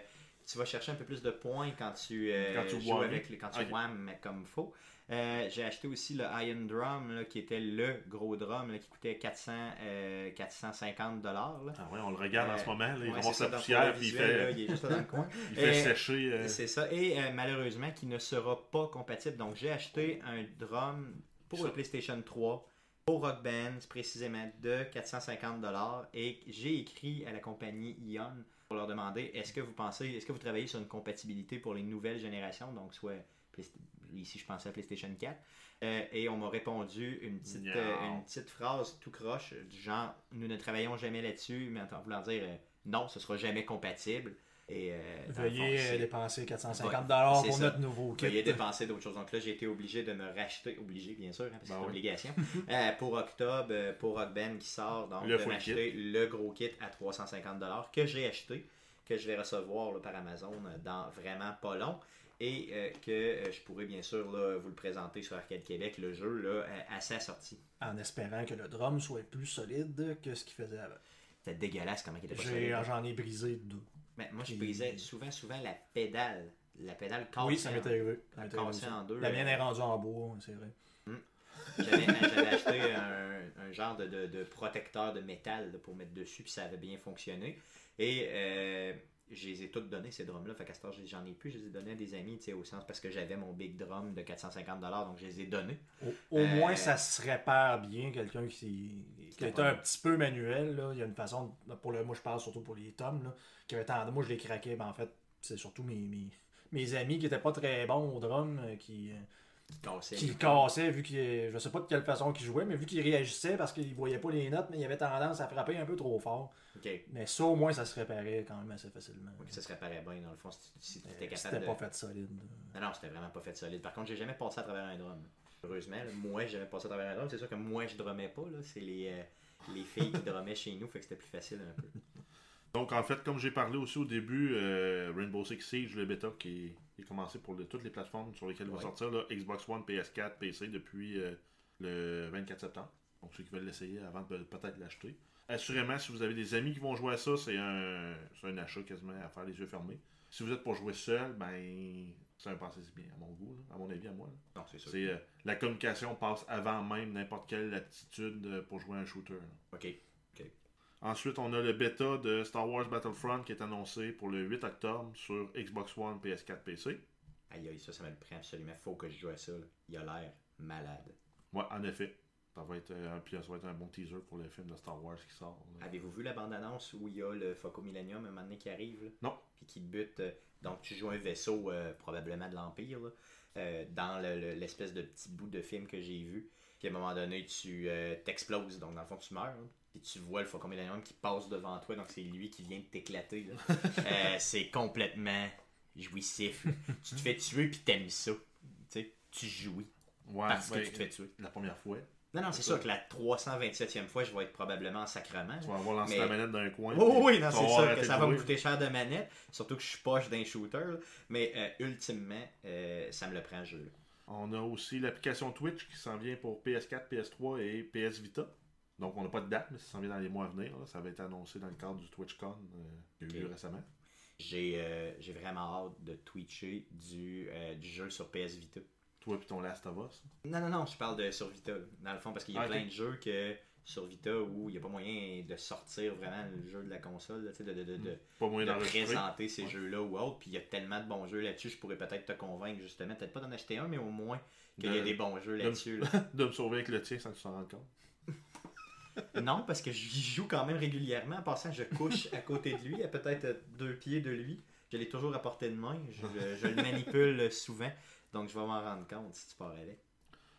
[SPEAKER 1] tu vas chercher un peu plus de points quand tu, euh,
[SPEAKER 2] Quand tu
[SPEAKER 1] joues
[SPEAKER 2] whammy.
[SPEAKER 1] avec les, quand tu wham comme faut. Euh, j'ai acheté aussi le Iron Drum, là, qui était le gros drum, là, qui coûtait 400, euh, 450 dollars.
[SPEAKER 2] Ah ouais, on le regarde en
[SPEAKER 1] Euh,
[SPEAKER 2] ce moment, là, il
[SPEAKER 1] Ouais,
[SPEAKER 2] ramasse la poussière, puis il fait,
[SPEAKER 1] il est juste dans le coin. <laughs>
[SPEAKER 2] il fait sécher. euh,
[SPEAKER 1] C'est ça. Et euh, malheureusement, qui ne sera pas compatible. Donc, j'ai acheté un drum pour
[SPEAKER 2] Ça.
[SPEAKER 1] le PlayStation 3, pour Rock Band, précisément de 450$. Et j'ai écrit à la compagnie Ion pour leur demander est-ce que vous pensez, est-ce que vous travaillez sur une compatibilité pour les nouvelles générations, donc soit ici je pensais à PlayStation 4. Euh, et on m'a répondu une petite, euh, une petite phrase tout croche, du genre nous ne travaillons jamais là-dessus, mais en voulant dire euh, non, ce sera jamais compatible. Et, euh, fond,
[SPEAKER 3] Veuillez euh, dépenser 450
[SPEAKER 1] Ouais,
[SPEAKER 3] dollars pour
[SPEAKER 1] ça.
[SPEAKER 3] notre nouveau kit.
[SPEAKER 1] Veuillez dépenser d'autres choses. Donc là, j'ai été obligé de me racheter, obligé bien sûr, hein, parce que
[SPEAKER 2] Ben
[SPEAKER 1] c'est une obligation, <laughs> Euh, pour octobre, pour Rock Band qui sort, donc
[SPEAKER 2] Le
[SPEAKER 1] de m'acheter le gros kit à 350$ que j'ai acheté, que je vais recevoir là, par Amazon dans vraiment pas long. Et euh, que je pourrais bien sûr là, vous le présenter sur Arcade Québec, le jeu là, à sa sortie.
[SPEAKER 3] En espérant que le drum soit plus solide que ce qu'il faisait avant.
[SPEAKER 1] C'était dégueulasse comment il était solide.
[SPEAKER 3] J'en ai brisé deux.
[SPEAKER 1] Mais moi, je brisais souvent, souvent la pédale. La pédale cassée.
[SPEAKER 3] oui, ça m'est arrivé.
[SPEAKER 1] La cassée en deux,
[SPEAKER 3] La mienne
[SPEAKER 1] euh,
[SPEAKER 3] est rendue en bois, c'est vrai.
[SPEAKER 1] J'avais j'avais acheté un, un genre de, de- de protecteur de métal là, pour mettre dessus, puis ça avait bien fonctionné. Et euh, je les ai toutes données, ces drums-là. Fait qu'à ce j'en ai plus, je les ai donnés à des amis, tu sais, au sens parce que j'avais mon big drum de 450$, donc je les ai donnés.
[SPEAKER 3] Au, au
[SPEAKER 1] Euh,
[SPEAKER 3] moins, ça se répare bien. Quelqu'un qui,
[SPEAKER 1] pas
[SPEAKER 3] un petit peu manuel, là, il y a une façon, pour le, moi je parle surtout pour les tomes, là, qui avait tant- moi je les craquais, ben, en fait, c'est surtout mes, mes, mes amis qui étaient pas très bons au drum, euh, qui, euh, qui le cassaient, vu qu'ils, je sais pas de quelle façon qu'ils jouaient, mais vu qu'ils réagissaient parce qu'ils voyaient pas les notes, mais il avait tendance à frapper un peu trop fort. Mais ça, au moins, ça se réparait quand même assez facilement.
[SPEAKER 1] Ça se réparait bien, dans le fond, si tu tu étais
[SPEAKER 3] Euh,
[SPEAKER 1] capable
[SPEAKER 3] C'était
[SPEAKER 1] de...
[SPEAKER 3] pas fait solide.
[SPEAKER 1] Non, non, c'était vraiment pas fait solide. Par contre, j'ai jamais passé à travers un drum. Heureusement, là, moi, j'ai jamais passé à travers un drum. C'est sûr que moi, je drummais pas. là. C'est les, euh, les filles qui drummaient chez nous, fait que c'était plus facile un peu.
[SPEAKER 2] Donc, en fait, comme j'ai parlé aussi au début, euh, Rainbow Six Siege, le bêta qui qui est commencé pour le- toutes les plateformes sur lesquelles il va sortir, là, Xbox One, PS4, PC depuis euh, le 24 septembre. Donc, ceux qui veulent l'essayer avant de peut-être l'acheter. Assurément, si vous avez des amis qui vont jouer à ça, c'est un, c'est un achat quasiment à faire les yeux fermés. Si vous êtes pour jouer seul, ben, c'est un passé bien, à mon goût, là, à mon avis, à moi. là.
[SPEAKER 1] Non, c'est sûr.
[SPEAKER 2] C'est, euh, la communication passe avant même n'importe quelle aptitude euh, pour jouer à un shooter. là.
[SPEAKER 1] Ok.
[SPEAKER 2] Ensuite, on a le bêta de Star Wars Battlefront qui est annoncé pour le 8 octobre sur Xbox One, PS4, PC.
[SPEAKER 1] Aïe, aïe, ça, ça me le prend absolument. Faut que je joue à ça. là. Il a l'air malade.
[SPEAKER 2] Ouais, en effet. Ça va être, euh, puis ça va être un bon teaser pour le film de Star Wars qui sort.
[SPEAKER 1] Avez-vous vu la bande-annonce où il y a le Foco Millennium un moment donné qui arrive là,
[SPEAKER 2] Non.
[SPEAKER 1] Puis qui bute. euh, donc, tu joues un vaisseau, euh, probablement de l'Empire, dans le- le- l'espèce de petit bout de film que j'ai vu. Puis à un moment donné, tu t'exploses. Donc, dans le fond, tu meurs. hein. Puis tu vois le Foco Millennium qui passe devant toi. Donc, c'est lui qui vient de t'éclater. <laughs> Euh, c'est complètement jouissif. tu te fais tuer, puis t'aimes ça. Tu sais, tu jouis
[SPEAKER 2] Ouais,
[SPEAKER 1] parce que
[SPEAKER 2] ben,
[SPEAKER 1] tu te fais tuer.
[SPEAKER 2] La première fois.
[SPEAKER 1] Non, non, c'est sûr que la 327e fois, je vais être probablement en sacrement.
[SPEAKER 2] Tu vas avoir lancé
[SPEAKER 1] Mais-
[SPEAKER 2] la manette d'un coin.
[SPEAKER 1] Oh, oui, non, c'est sûr que ça va me coûter cher de manette, surtout que je suis poche d'un shooter, mais euh, ultimement, euh, ça me le prend jeu.
[SPEAKER 2] On a aussi l'application Twitch qui s'en vient pour PS4, PS3 et PS Vita. Donc, on n'a pas de date, mais ça s'en vient dans les mois à venir. là. Ça va être annoncé dans le cadre du TwitchCon euh, qui a eu récemment.
[SPEAKER 1] J'ai euh, j'ai vraiment hâte de twitcher du, euh, du jeu sur PS Vita.
[SPEAKER 2] Toi et ton Last of Us?
[SPEAKER 1] Non, non, non, je parle de sur Vita, dans le fond, parce qu'il y a
[SPEAKER 2] Ah,
[SPEAKER 1] plein de jeux que sur Vita où il n'y a pas moyen de sortir vraiment le jeu de la console, là, de, de, de, de-
[SPEAKER 2] Pas moyen
[SPEAKER 1] de
[SPEAKER 2] d'enregistrer.
[SPEAKER 1] présenter ces
[SPEAKER 2] Ouais.
[SPEAKER 1] jeux-là ou autres. Puis il y a tellement de bons jeux là-dessus, je pourrais peut-être te convaincre justement, peut-être pas d'en acheter un, mais au moins qu'il y a
[SPEAKER 2] De-
[SPEAKER 1] des bons jeux
[SPEAKER 2] de-
[SPEAKER 1] là-dessus. <laughs> là.
[SPEAKER 2] de me sauver avec le tien sans que tu t'en rendes compte.
[SPEAKER 1] Non, parce que j'y joue quand même régulièrement. En passant, je couche à côté de lui, à peut-être deux pieds de lui. Je l'ai toujours à portée de main. Je, je le manipule souvent. Donc, je vais m'en rendre compte si tu pars avec.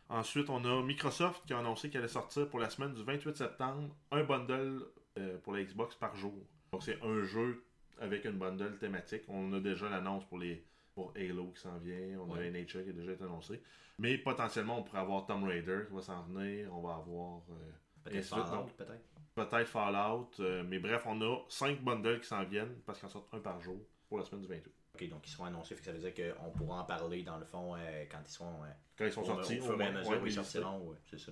[SPEAKER 2] Ensuite, on a Microsoft qui a annoncé qu'elle allait sortir pour la semaine du 28 septembre un bundle euh, pour la Xbox par jour. Donc, c'est un jeu avec une bundle thématique. On a déjà l'annonce pour les pour Halo qui s'en vient. On
[SPEAKER 1] Ouais.
[SPEAKER 2] a NHL qui a déjà été annoncé. Mais potentiellement, on pourrait avoir Tomb Raider qui va s'en venir. On va avoir euh,
[SPEAKER 1] Peut-être Fallout, peut-être.
[SPEAKER 2] peut-être Fallout. euh, mais bref, on a 5 bundles qui s'en viennent parce qu'ils en sortent un par jour pour la semaine du 28.
[SPEAKER 1] Ok, donc ils seront annoncés. fait que ça veut dire qu'on pourra en parler dans le fond euh, quand ils seront. euh,
[SPEAKER 2] Quand ils sont
[SPEAKER 1] au-
[SPEAKER 2] sortis,
[SPEAKER 1] Au fur et à
[SPEAKER 2] moins,
[SPEAKER 1] mesure
[SPEAKER 2] ouais,
[SPEAKER 1] où ils
[SPEAKER 2] oui,
[SPEAKER 1] sortiront. ouais, c'est ça.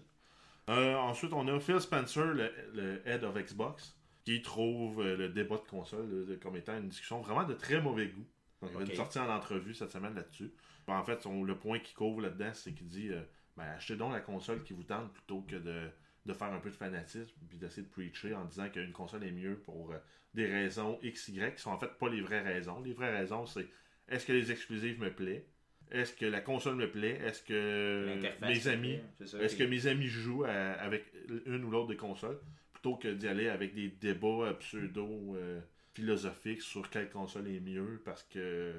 [SPEAKER 2] Euh, ensuite, on a Phil Spencer, le, le head of Xbox, qui trouve le débat de console comme étant une discussion vraiment de très mauvais goût. Donc, il y avait
[SPEAKER 1] Ok.
[SPEAKER 2] une sortie en entrevue cette semaine là-dessus. En fait, le point qu'il couvre là-dedans, c'est qu'il dit ben, achetez donc la console qui vous tente plutôt que de, de faire un peu de fanatisme puis d'essayer de preacher en disant qu'une console est mieux pour euh, des raisons X, Y qui sont en fait pas les vraies raisons. Les vraies raisons, c'est est-ce que les exclusives me plaît Est-ce que la console me plaît? Est-ce que mes amis est-ce que mes amis jouent à- avec une ou l'autre des consoles plutôt que d'y aller avec des débats euh, pseudo euh, philosophiques sur quelle console est mieux parce que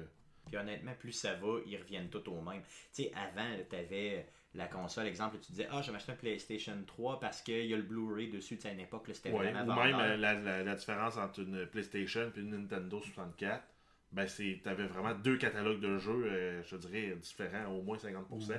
[SPEAKER 1] Puis honnêtement, plus ça va, ils reviennent tous au même. Tu sais, avant, tu avais la console, exemple, tu disais, ah, je vais m'acheter un PlayStation 3 parce qu'il y a le Blu-ray dessus. À une époque, c'était
[SPEAKER 2] ouais,
[SPEAKER 1] vraiment
[SPEAKER 2] ou même
[SPEAKER 1] vendeur.
[SPEAKER 2] euh, la, la- la différence entre une PlayStation et une Nintendo 64 ben c'est t'avais vraiment deux catalogues de jeux, euh, je dirais, différents, au moins 50%.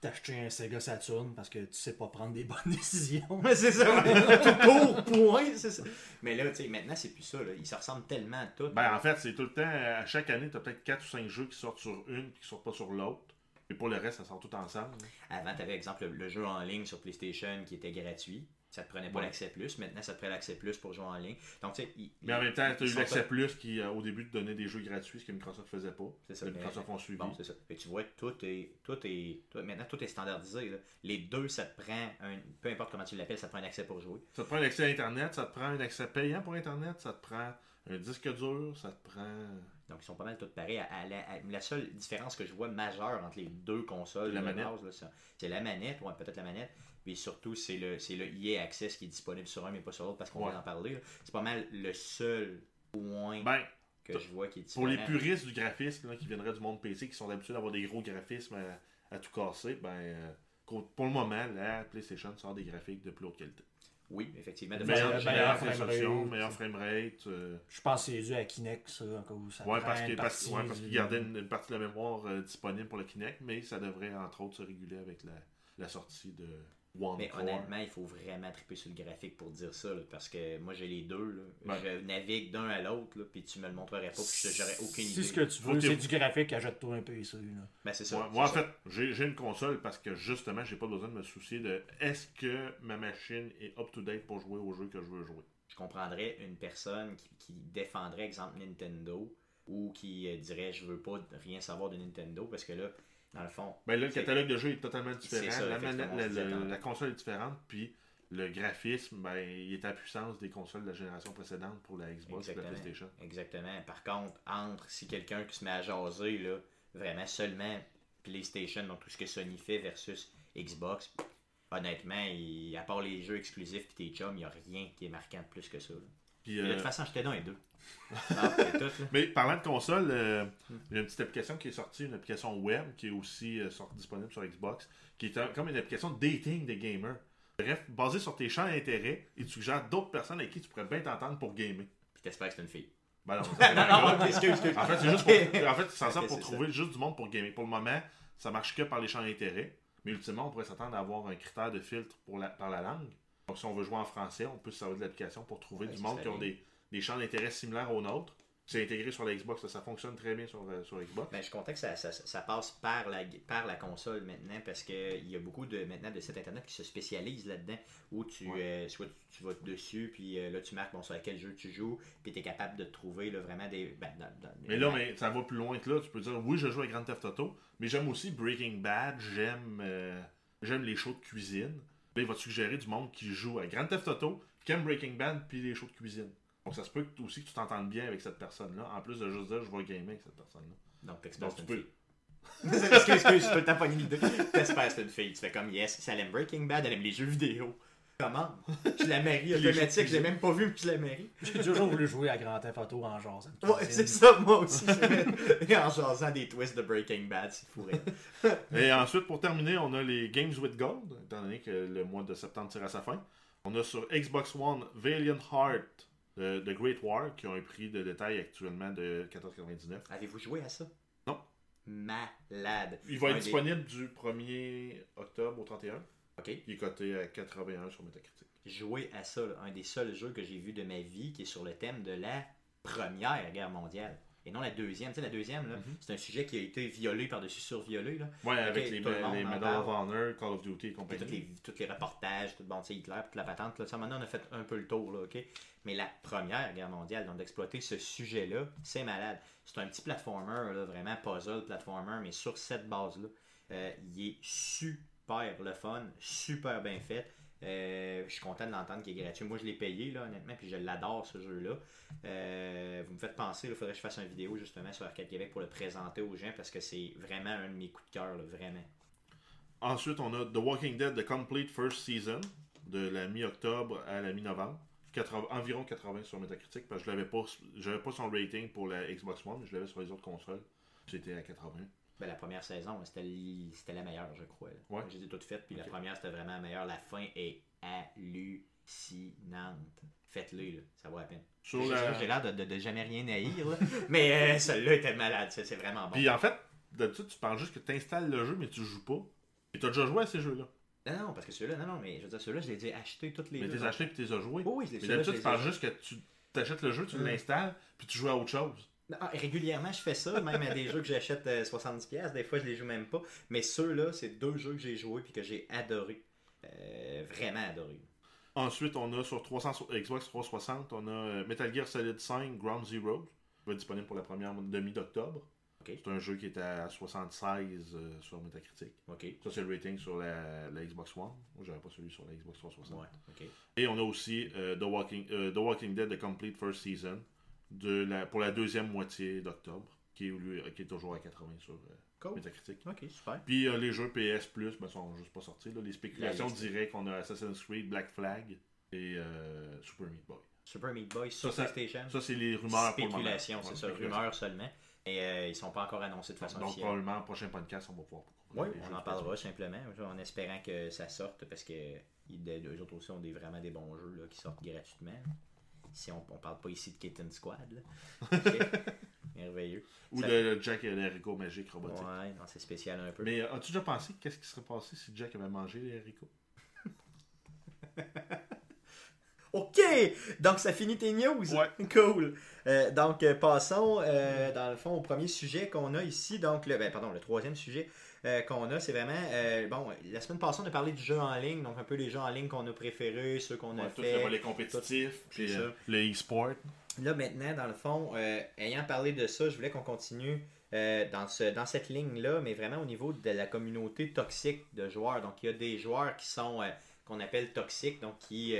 [SPEAKER 3] T'as acheté un Sega Saturn parce que tu sais pas prendre des bonnes <laughs> décisions.
[SPEAKER 1] Ouais, c'est ça, <laughs> tout court, point, c'est ça. Mais là, tu sais, maintenant, c'est plus ça, là. Ils se ressemblent tellement à tout.
[SPEAKER 2] Ben en fait, c'est tout le temps, à chaque année, t'as peut-être 4 ou 5 jeux qui sortent sur une, qui sortent pas sur l'autre. Et pour le reste, ça sort tout ensemble. là.
[SPEAKER 1] Avant, tu avais, exemple, le, le jeu en ligne sur PlayStation qui était gratuit. Ça te prenait pas
[SPEAKER 2] Ouais.
[SPEAKER 1] l'accès plus. Maintenant, ça te prend l'accès plus pour jouer en ligne. Donc, tu sais,
[SPEAKER 2] Mais en même temps,
[SPEAKER 1] ils
[SPEAKER 2] t'as eu l'accès
[SPEAKER 1] pas-
[SPEAKER 2] plus qui, euh, au début, te donnait des jeux gratuits, ce que Microsoft faisait pas.
[SPEAKER 1] C'est ça, mais-
[SPEAKER 2] Microsoft ont suivi.
[SPEAKER 1] Bon, c'est ça. Et tu vois, tout est, tout est, tout- maintenant, tout est standardisé. là. Les deux, ça te prend, un, peu importe comment tu l'appelles, ça te prend un accès pour jouer.
[SPEAKER 2] Ça te prend un accès à Internet, ça te prend un accès payant pour Internet, ça te prend un disque dur, ça te prend.
[SPEAKER 1] Donc, ils sont pas mal tous pareils. À- à la, à- la seule différence que je vois majeure entre les deux consoles,
[SPEAKER 2] La manette.
[SPEAKER 1] c'est- la manette, ouais, peut-être la manette. Puis surtout, c'est le, c'est le EA Access qui est disponible sur un, mais pas sur l'autre parce qu'on
[SPEAKER 2] Ouais.
[SPEAKER 1] vient d'en parler. C'est pas mal le seul point
[SPEAKER 2] Ben,
[SPEAKER 1] que je vois qui est différent.
[SPEAKER 2] pour les puristes du graphisme, là, qui viendraient du monde PC, qui sont d'habitude d'avoir des gros graphismes à, tout casser, ben, euh, pour le moment, la PlayStation sort des graphiques de plus haute qualité.
[SPEAKER 1] Oui, effectivement. De façon
[SPEAKER 3] meilleure
[SPEAKER 2] meilleure
[SPEAKER 3] framerate.
[SPEAKER 2] résolution, meilleure framerate. euh,
[SPEAKER 3] Je pense que c'est dû à Kinect, ça, encore où ça
[SPEAKER 2] ouais,
[SPEAKER 3] prend
[SPEAKER 2] parce ouais, gardaient une, une partie de la mémoire euh, disponible pour le Kinect, mais ça devrait entre autres se réguler avec la, la sortie de One
[SPEAKER 1] Mais
[SPEAKER 2] Core.
[SPEAKER 1] honnêtement, il faut vraiment triper sur le graphique pour dire ça, là, parce que moi j'ai les deux. là. Je navigue d'un à l'autre, puis tu me le montrerais pas, puis je- j'aurais aucune
[SPEAKER 3] Si
[SPEAKER 1] idée.
[SPEAKER 3] ce que tu veux, c'est du graphique, achète-toi un PC. Là.
[SPEAKER 1] Ben, c'est ça.
[SPEAKER 2] Moi, en
[SPEAKER 1] ça.
[SPEAKER 2] fait, j'ai j'ai une console parce que justement, j'ai pas besoin de me soucier de est-ce que ma machine est up-to-date pour jouer au jeu que je veux jouer.
[SPEAKER 1] je comprendrais une personne qui, qui défendrait, exemple, Nintendo, ou qui euh, dirait je veux pas rien savoir de Nintendo, parce que là, dans le fond,
[SPEAKER 2] Ben là, le catalogue de jeux est totalement différent.
[SPEAKER 1] Ça,
[SPEAKER 2] la, la- console est différente, puis le graphisme, ben, il est à puissance des consoles de la génération précédente pour la Xbox et la. PlayStation.
[SPEAKER 1] Exactement. Par contre, entre si quelqu'un qui se met à jaser, là, vraiment seulement PlayStation, donc tout ce que Sony fait versus Xbox, honnêtement, il- à part les jeux exclusifs et tes chums, il n'y a rien qui est marquant de plus que ça.
[SPEAKER 2] Puis,
[SPEAKER 1] de
[SPEAKER 2] euh,
[SPEAKER 1] toute façon, j'étais dans les deux. Ah.
[SPEAKER 2] Mais parlant de console, euh, il y a une petite application qui est sortie, une application web qui est aussi euh, disponible sur Xbox, qui est un- comme une application de dating des gamers. Bref, basée sur tes champs d'intérêt, et tu suggères d'autres personnes avec qui tu pourrais bien t'entendre pour gamer.
[SPEAKER 1] Puis t'espères que c'est une fille.
[SPEAKER 2] Ben non, <laughs> ça,
[SPEAKER 1] excuse, excuse.
[SPEAKER 2] En fait, c'est juste pour, en fait, pour trouver juste du monde pour gamer. Pour le moment, ça marche que par les champs d'intérêt. Mais ultimement, on pourrait s'attendre à avoir un critère de filtre pour la, par la langue. Donc, si on veut jouer en français, on peut se servir de l'application pour trouver
[SPEAKER 1] Ouais,
[SPEAKER 2] du monde qui ont des, des champs d'intérêt similaires aux nôtres. C'est intégré sur la Xbox, ça, ça fonctionne très bien sur, euh, sur Xbox.
[SPEAKER 1] Ben, je suis content que ça, ça- ça passe par la, par la console maintenant parce qu'il y a beaucoup de, maintenant de sites internet qui se spécialisent là-dedans où tu,
[SPEAKER 2] Ouais.
[SPEAKER 1] euh, soit tu, tu vas dessus puis euh, là tu marques bon, sur quel jeu tu joues puis tu es capable de trouver là, vraiment des. ben, dans- dans-
[SPEAKER 2] Mais là, mais ça va plus loin que là. Tu peux dire, oui, je joue à Grand Theft Auto, mais j'aime aussi Breaking Bad, j'aime euh, j'aime les shows de cuisine. Là, il va te suggérer du monde qui joue à Grand Theft Auto, qui aime Breaking Bad, puis les shows de cuisine. Donc ça se peut que- aussi que tu t'entendes bien avec cette personne-là, en plus de juste dire, je vais gamer avec cette personne-là.
[SPEAKER 1] Donc que
[SPEAKER 2] tu
[SPEAKER 1] une
[SPEAKER 2] peux. <laughs>
[SPEAKER 1] excuse, excuse, je le temps pogné l'idée. T'espères c'est une fille. Tu fais comme yes, si elle aime Breaking Bad, elle aime les jeux vidéo. Comment? Je la marie <laughs> automatique, j'ai même pas vu que je la marie.
[SPEAKER 3] J'ai toujours voulu jouer à Grand Theft Auto en genre.
[SPEAKER 1] Ouais, c'est ça, moi aussi. Et en jasant des twists de Breaking Bad, c'est fourré.
[SPEAKER 2] Et ensuite, pour terminer, on a les Games with Gold, étant donné que le mois de septembre tire à sa fin. On a sur Xbox One Valiant Heart de, de Great War, qui ont un prix de détail actuellement de 14,99.
[SPEAKER 1] Avez-vous joué à ça?
[SPEAKER 2] Non.
[SPEAKER 1] Malade.
[SPEAKER 2] Il va
[SPEAKER 1] Un
[SPEAKER 2] être
[SPEAKER 1] des-
[SPEAKER 2] disponible du 1er octobre au 31.
[SPEAKER 1] Ok.
[SPEAKER 2] Il est coté à 81 sur Metacritic.
[SPEAKER 1] Jouer à ça, là, un des seuls jeux que j'ai vu de ma vie qui est sur le thème de la Première Guerre mondiale. Et non la deuxième. Tu sais, la deuxième, là,
[SPEAKER 2] Mhm.
[SPEAKER 1] c'est un sujet qui a été violé par-dessus surviolé. Là.
[SPEAKER 2] Ouais, avec les,
[SPEAKER 1] le
[SPEAKER 2] les Medal of. Honor, Call of Duty et compagnie.
[SPEAKER 1] tous les, tous les reportages, tout bon, Hitler, toute la patente. Là, ça, maintenant, on a fait un peu le tour, là, OK? Mais la Première Guerre mondiale, donc d'exploiter ce sujet-là, c'est malade. C'est un petit platformer, là, vraiment puzzle platformer, mais sur cette base-là. Euh, il est super le fun, super bien fait. Euh, je suis content de l'entendre qu'il est gratuit. Moi, je l'ai payé, là, honnêtement, puis je l'adore, ce jeu-là. Euh, vous me faites penser, il faudrait que je fasse une vidéo, justement, sur Arcade Québec pour le présenter aux gens, parce que c'est vraiment un de mes coups de cœur, vraiment.
[SPEAKER 2] Ensuite, on a The Walking Dead, The Complete First Season, de la mi-octobre à la mi-novembre. 80 environ 80 sur Metacritic, parce que je l'avais pas, son rating pour la Xbox One, je l'avais sur les autres consoles. J'étais à 80.
[SPEAKER 1] Ben, la première saison, c'était la meilleure, je crois.
[SPEAKER 2] Ouais.
[SPEAKER 1] J'ai dit toute faite, puis la première, c'était vraiment la meilleure. La fin est hallucinante. Faites-le, ça vaut la peine. J'ai
[SPEAKER 2] la-
[SPEAKER 1] j'ai l'air de, de- de jamais rien haïr, là. <laughs> mais euh, celui-là était malade, ça, c'est vraiment bon.
[SPEAKER 2] Puis en fait, d'habitude, tu penses juste que tu installes le jeu, mais tu joues pas. Et tu as déjà joué à ces jeux-là.
[SPEAKER 1] Non, non, parce que celui-là, non, non, mais je veux dire, celui-là, je l'ai dit acheter toutes les
[SPEAKER 2] Mais
[SPEAKER 1] deux.
[SPEAKER 2] tu les as achetés et tu les as joués.
[SPEAKER 1] Oui, oui, je l'ai
[SPEAKER 2] Mais
[SPEAKER 1] je
[SPEAKER 2] d'habitude,
[SPEAKER 1] les
[SPEAKER 2] tu penses
[SPEAKER 1] ai-
[SPEAKER 2] juste que tu t'achètes le jeu, tu
[SPEAKER 1] Mm.
[SPEAKER 2] l'installes, puis tu joues à autre chose.
[SPEAKER 1] Non, ah, régulièrement, je fais ça, même à des <laughs> jeux que j'achète euh, 70$. Des fois, je les joue même pas. Mais ceux-là, c'est deux jeux que j'ai joués puis que j'ai adoré. Euh, vraiment adoré.
[SPEAKER 2] Ensuite, on a sur 300 sur Xbox 360, on a euh, Metal Gear Solid 5 Ground Zero, qui va être disponible pour la première demi d'octobre. C'est un jeu qui est à 76 euh, sur Metacritic. Ça, c'est le rating sur la, la Xbox One. Moi, j'avais pas celui sur la Xbox 360.
[SPEAKER 1] Ouais.
[SPEAKER 2] Et on a aussi The, Walking, The Walking Dead The Complete First Season de la, pour la deuxième moitié d'octobre, qui, est, lui, qui est toujours à 80 sur euh,
[SPEAKER 1] Cool.
[SPEAKER 2] Metacritic.
[SPEAKER 1] Ok, super.
[SPEAKER 2] Puis euh, les jeux PS Plus ben, sont juste pas sortis. là. Les spéculations
[SPEAKER 1] La liste.
[SPEAKER 2] diraient qu'on a Assassin's Creed, Black Flag et euh, Super Meat Boy.
[SPEAKER 1] Super Meat Boy sur
[SPEAKER 2] Ça,
[SPEAKER 1] PlayStation.
[SPEAKER 2] Ça, c'est les rumeurs pour le.
[SPEAKER 1] Spéculation, c'est ça.
[SPEAKER 2] spéculation.
[SPEAKER 1] Rumeurs seulement. Et euh, ils sont pas encore annoncés de façon
[SPEAKER 2] Donc,
[SPEAKER 1] officielle.
[SPEAKER 2] probablement, au prochain podcast, on va pouvoir.
[SPEAKER 1] Oui,
[SPEAKER 2] les
[SPEAKER 1] on en parlera simplement, en espérant que ça sorte, parce que eux autres aussi ont des, vraiment des bons jeux là, qui sortent gratuitement. Si on, on parle pas ici de Kitten Squad. là. <laughs> Merveilleux.
[SPEAKER 2] Ou
[SPEAKER 1] Ça-
[SPEAKER 2] le Jack et l'haricot magique robotique.
[SPEAKER 1] Ouais, non, c'est spécial un peu.
[SPEAKER 2] Mais euh, as-tu déjà pensé qu'est-ce qui serait passé si Jack avait mangé les haricots <laughs>
[SPEAKER 1] OK! Donc, ça finit tes news.
[SPEAKER 2] Ouais. <laughs>
[SPEAKER 1] Cool. Euh, donc, euh, passons, euh, dans le fond, au premier sujet qu'on a ici. Donc, le, ben, pardon, le troisième sujet euh, qu'on a, c'est vraiment... euh, bon, la semaine passée, on a parlé du jeu en ligne. Donc, un peu les jeux en ligne qu'on a préférés, ceux qu'on a
[SPEAKER 2] Ouais, tout
[SPEAKER 1] fait.
[SPEAKER 2] le volet compétitif,
[SPEAKER 1] c'est
[SPEAKER 2] puis
[SPEAKER 1] ça.
[SPEAKER 2] euh, le e-sport.
[SPEAKER 1] Là, maintenant, dans le fond, euh, ayant parlé de ça, je voulais qu'on continue euh, dans, ce, dans cette ligne-là, mais vraiment au niveau de la communauté toxique de joueurs. Donc, il y a des joueurs qui sont, euh, qu'on appelle toxiques, donc qui,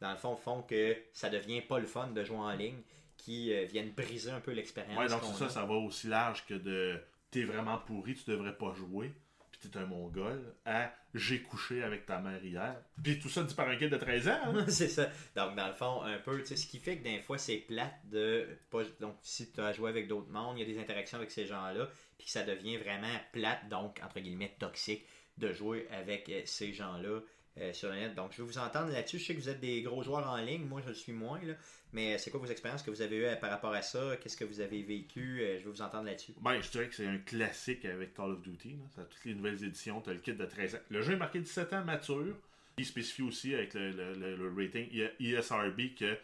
[SPEAKER 1] dans le fond, font que ça devient pas le fun de jouer en ligne, qui viennent briser un peu l'expérience.
[SPEAKER 2] Ouais, donc c'est ça, ça va aussi large que de t'es vraiment pourri, tu devrais pas jouer, puis t'es un mongol, à j'ai couché avec ta mère hier. Puis tout ça dit par un de 13 ans. hein? <laughs>
[SPEAKER 1] c'est ça. Donc, dans le fond, un peu, tu sais, ce qui fait que des fois, c'est plate de. Pas, donc, si tu as joué avec d'autres mondes, il y a des interactions avec ces gens-là, puis ça devient vraiment plate, donc, entre guillemets, toxique, de jouer avec euh, ces gens-là euh, sur le net. Donc, je vais vous entendre là-dessus. Je sais que vous êtes des gros joueurs en ligne, moi, je le suis moins, là. Mais euh, c'est quoi vos expériences que vous avez eues euh, par rapport à ça? Qu'est-ce que vous avez vécu? Euh, Je vais vous entendre là-dessus.
[SPEAKER 2] Ben, je dirais que c'est un classique avec Call of Duty. Là. Ça, toutes les nouvelles éditions, t'as le kit de 13 ans. Le jeu est marqué 17 ans mature. Il spécifie aussi avec le, le- le- le rating I- ESRB que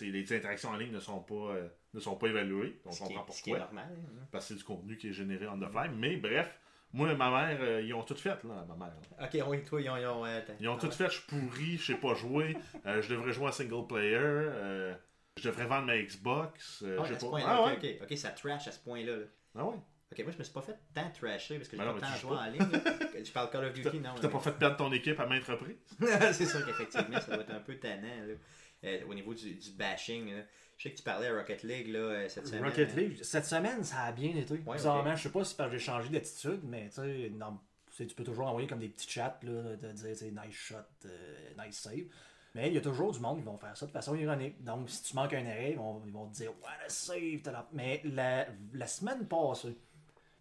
[SPEAKER 2] les interactions en ligne ne sont pas, ne sont pas évaluées. On
[SPEAKER 1] ce, qui
[SPEAKER 2] comprend pourquoi.
[SPEAKER 1] normal. hein.
[SPEAKER 2] Parce que c'est du contenu qui est généré on the fly. Mais bref, moi et ma mère, euh, ils ont tout fait, là, ma mère. là.
[SPEAKER 1] Ok, oui, toi, ils ont. Ils ont, euh,
[SPEAKER 2] Ils ont tout fait, je suis pourri, je sais pas jouer, euh, je devrais jouer en single player, euh, je devrais vendre ma Xbox,
[SPEAKER 1] Ah, à ce
[SPEAKER 2] pas. Ah
[SPEAKER 1] ok,
[SPEAKER 2] ouais?
[SPEAKER 1] ok, ok, ça trash à ce point-là. là.
[SPEAKER 2] Ah ouais?
[SPEAKER 1] Ok, moi je me suis pas fait tant trasher parce que j'ai pas à jouer
[SPEAKER 2] pas.
[SPEAKER 1] en ligne. Je parle Call of Duty, <laughs> non.
[SPEAKER 2] Tu t'as pas fait perdre ton équipe à maintes reprises? <laughs>
[SPEAKER 1] c'est sûr qu'effectivement, ça va être un peu tannant là. Au niveau du, du bashing. là. Je sais que tu parlais à Rocket League là, euh, cette semaine.
[SPEAKER 3] Rocket
[SPEAKER 1] hein.
[SPEAKER 3] League, cette semaine, ça a bien été.
[SPEAKER 1] Ouais,
[SPEAKER 3] Bizarrement, je sais pas si c'est parce que j'ai changé d'attitude, mais tu sais, non, tu peux toujours envoyer comme des petits chats, là, de dire, nice shot, euh, nice save. Mais il y a toujours du monde qui vont faire ça de façon ironique. Donc, si tu manques un arrêt, ils vont, ils vont te dire, what a save, la- Mais la, la semaine passée,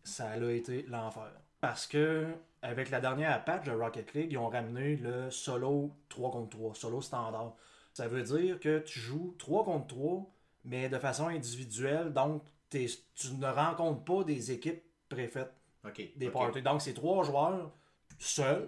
[SPEAKER 3] ça a été l'enfer. Parce que, avec la dernière patch de Rocket League, ils ont ramené le solo 3 contre 3, solo standard. Ça veut dire que tu joues 3 contre 3, mais de façon individuelle, donc tu ne rencontres pas des équipes préfaites,
[SPEAKER 1] Ok.
[SPEAKER 3] des
[SPEAKER 1] ok.
[SPEAKER 3] parties. Donc c'est trois joueurs seuls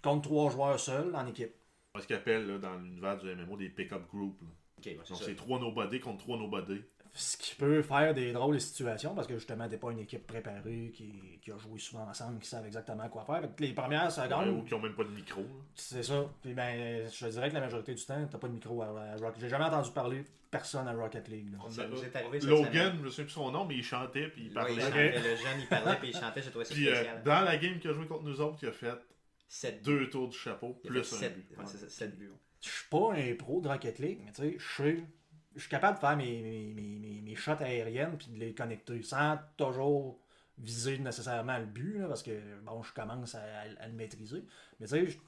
[SPEAKER 3] contre trois joueurs seuls en équipe.
[SPEAKER 2] ce qu'ils appellent là, dans l'univers du MMO des pick-up groups. là.
[SPEAKER 1] Ok, ouais, c'est
[SPEAKER 2] Donc c'est trois nobody contre trois nobody.
[SPEAKER 3] Ce qui peut faire des drôles de situations parce que justement, t'es pas une équipe préparée qui, qui a joué souvent ensemble, qui savent exactement quoi faire. Fait que les premières
[SPEAKER 2] Ouais,
[SPEAKER 3] secondes,
[SPEAKER 2] ou qui ont même pas de micro.
[SPEAKER 3] c'est ça. Puis ben, je te dirais que la majorité du temps, t'as pas de micro à, à Rocket J'ai jamais entendu parler personne à Rocket League. là.
[SPEAKER 1] Ça nous est arrivé cette
[SPEAKER 2] Logan,
[SPEAKER 1] semaine.
[SPEAKER 2] je me souviens plus son nom, mais il chantait puis il
[SPEAKER 1] Ouais,
[SPEAKER 2] parlait.
[SPEAKER 1] il chantait, le jeune il parlait puis il chantait, j'ai trouvé ça
[SPEAKER 2] Puis euh,
[SPEAKER 1] spécial.
[SPEAKER 2] dans la game qu'il a joué contre nous autres, il a fait
[SPEAKER 1] Sept
[SPEAKER 2] deux tours du chapeau,
[SPEAKER 1] Il
[SPEAKER 2] plus un
[SPEAKER 1] sept-
[SPEAKER 2] but.
[SPEAKER 1] ouais, c'est ça, sept buts.
[SPEAKER 3] Je suis pas un pro de Rocket League, mais tu sais, je sais. Je suis capable de faire mes, mes, mes, mes, shots aériennes puis de les connecter sans toujours viser nécessairement le but, là, parce que bon, je commence à, à- à le maîtriser. Mais tu sais, je,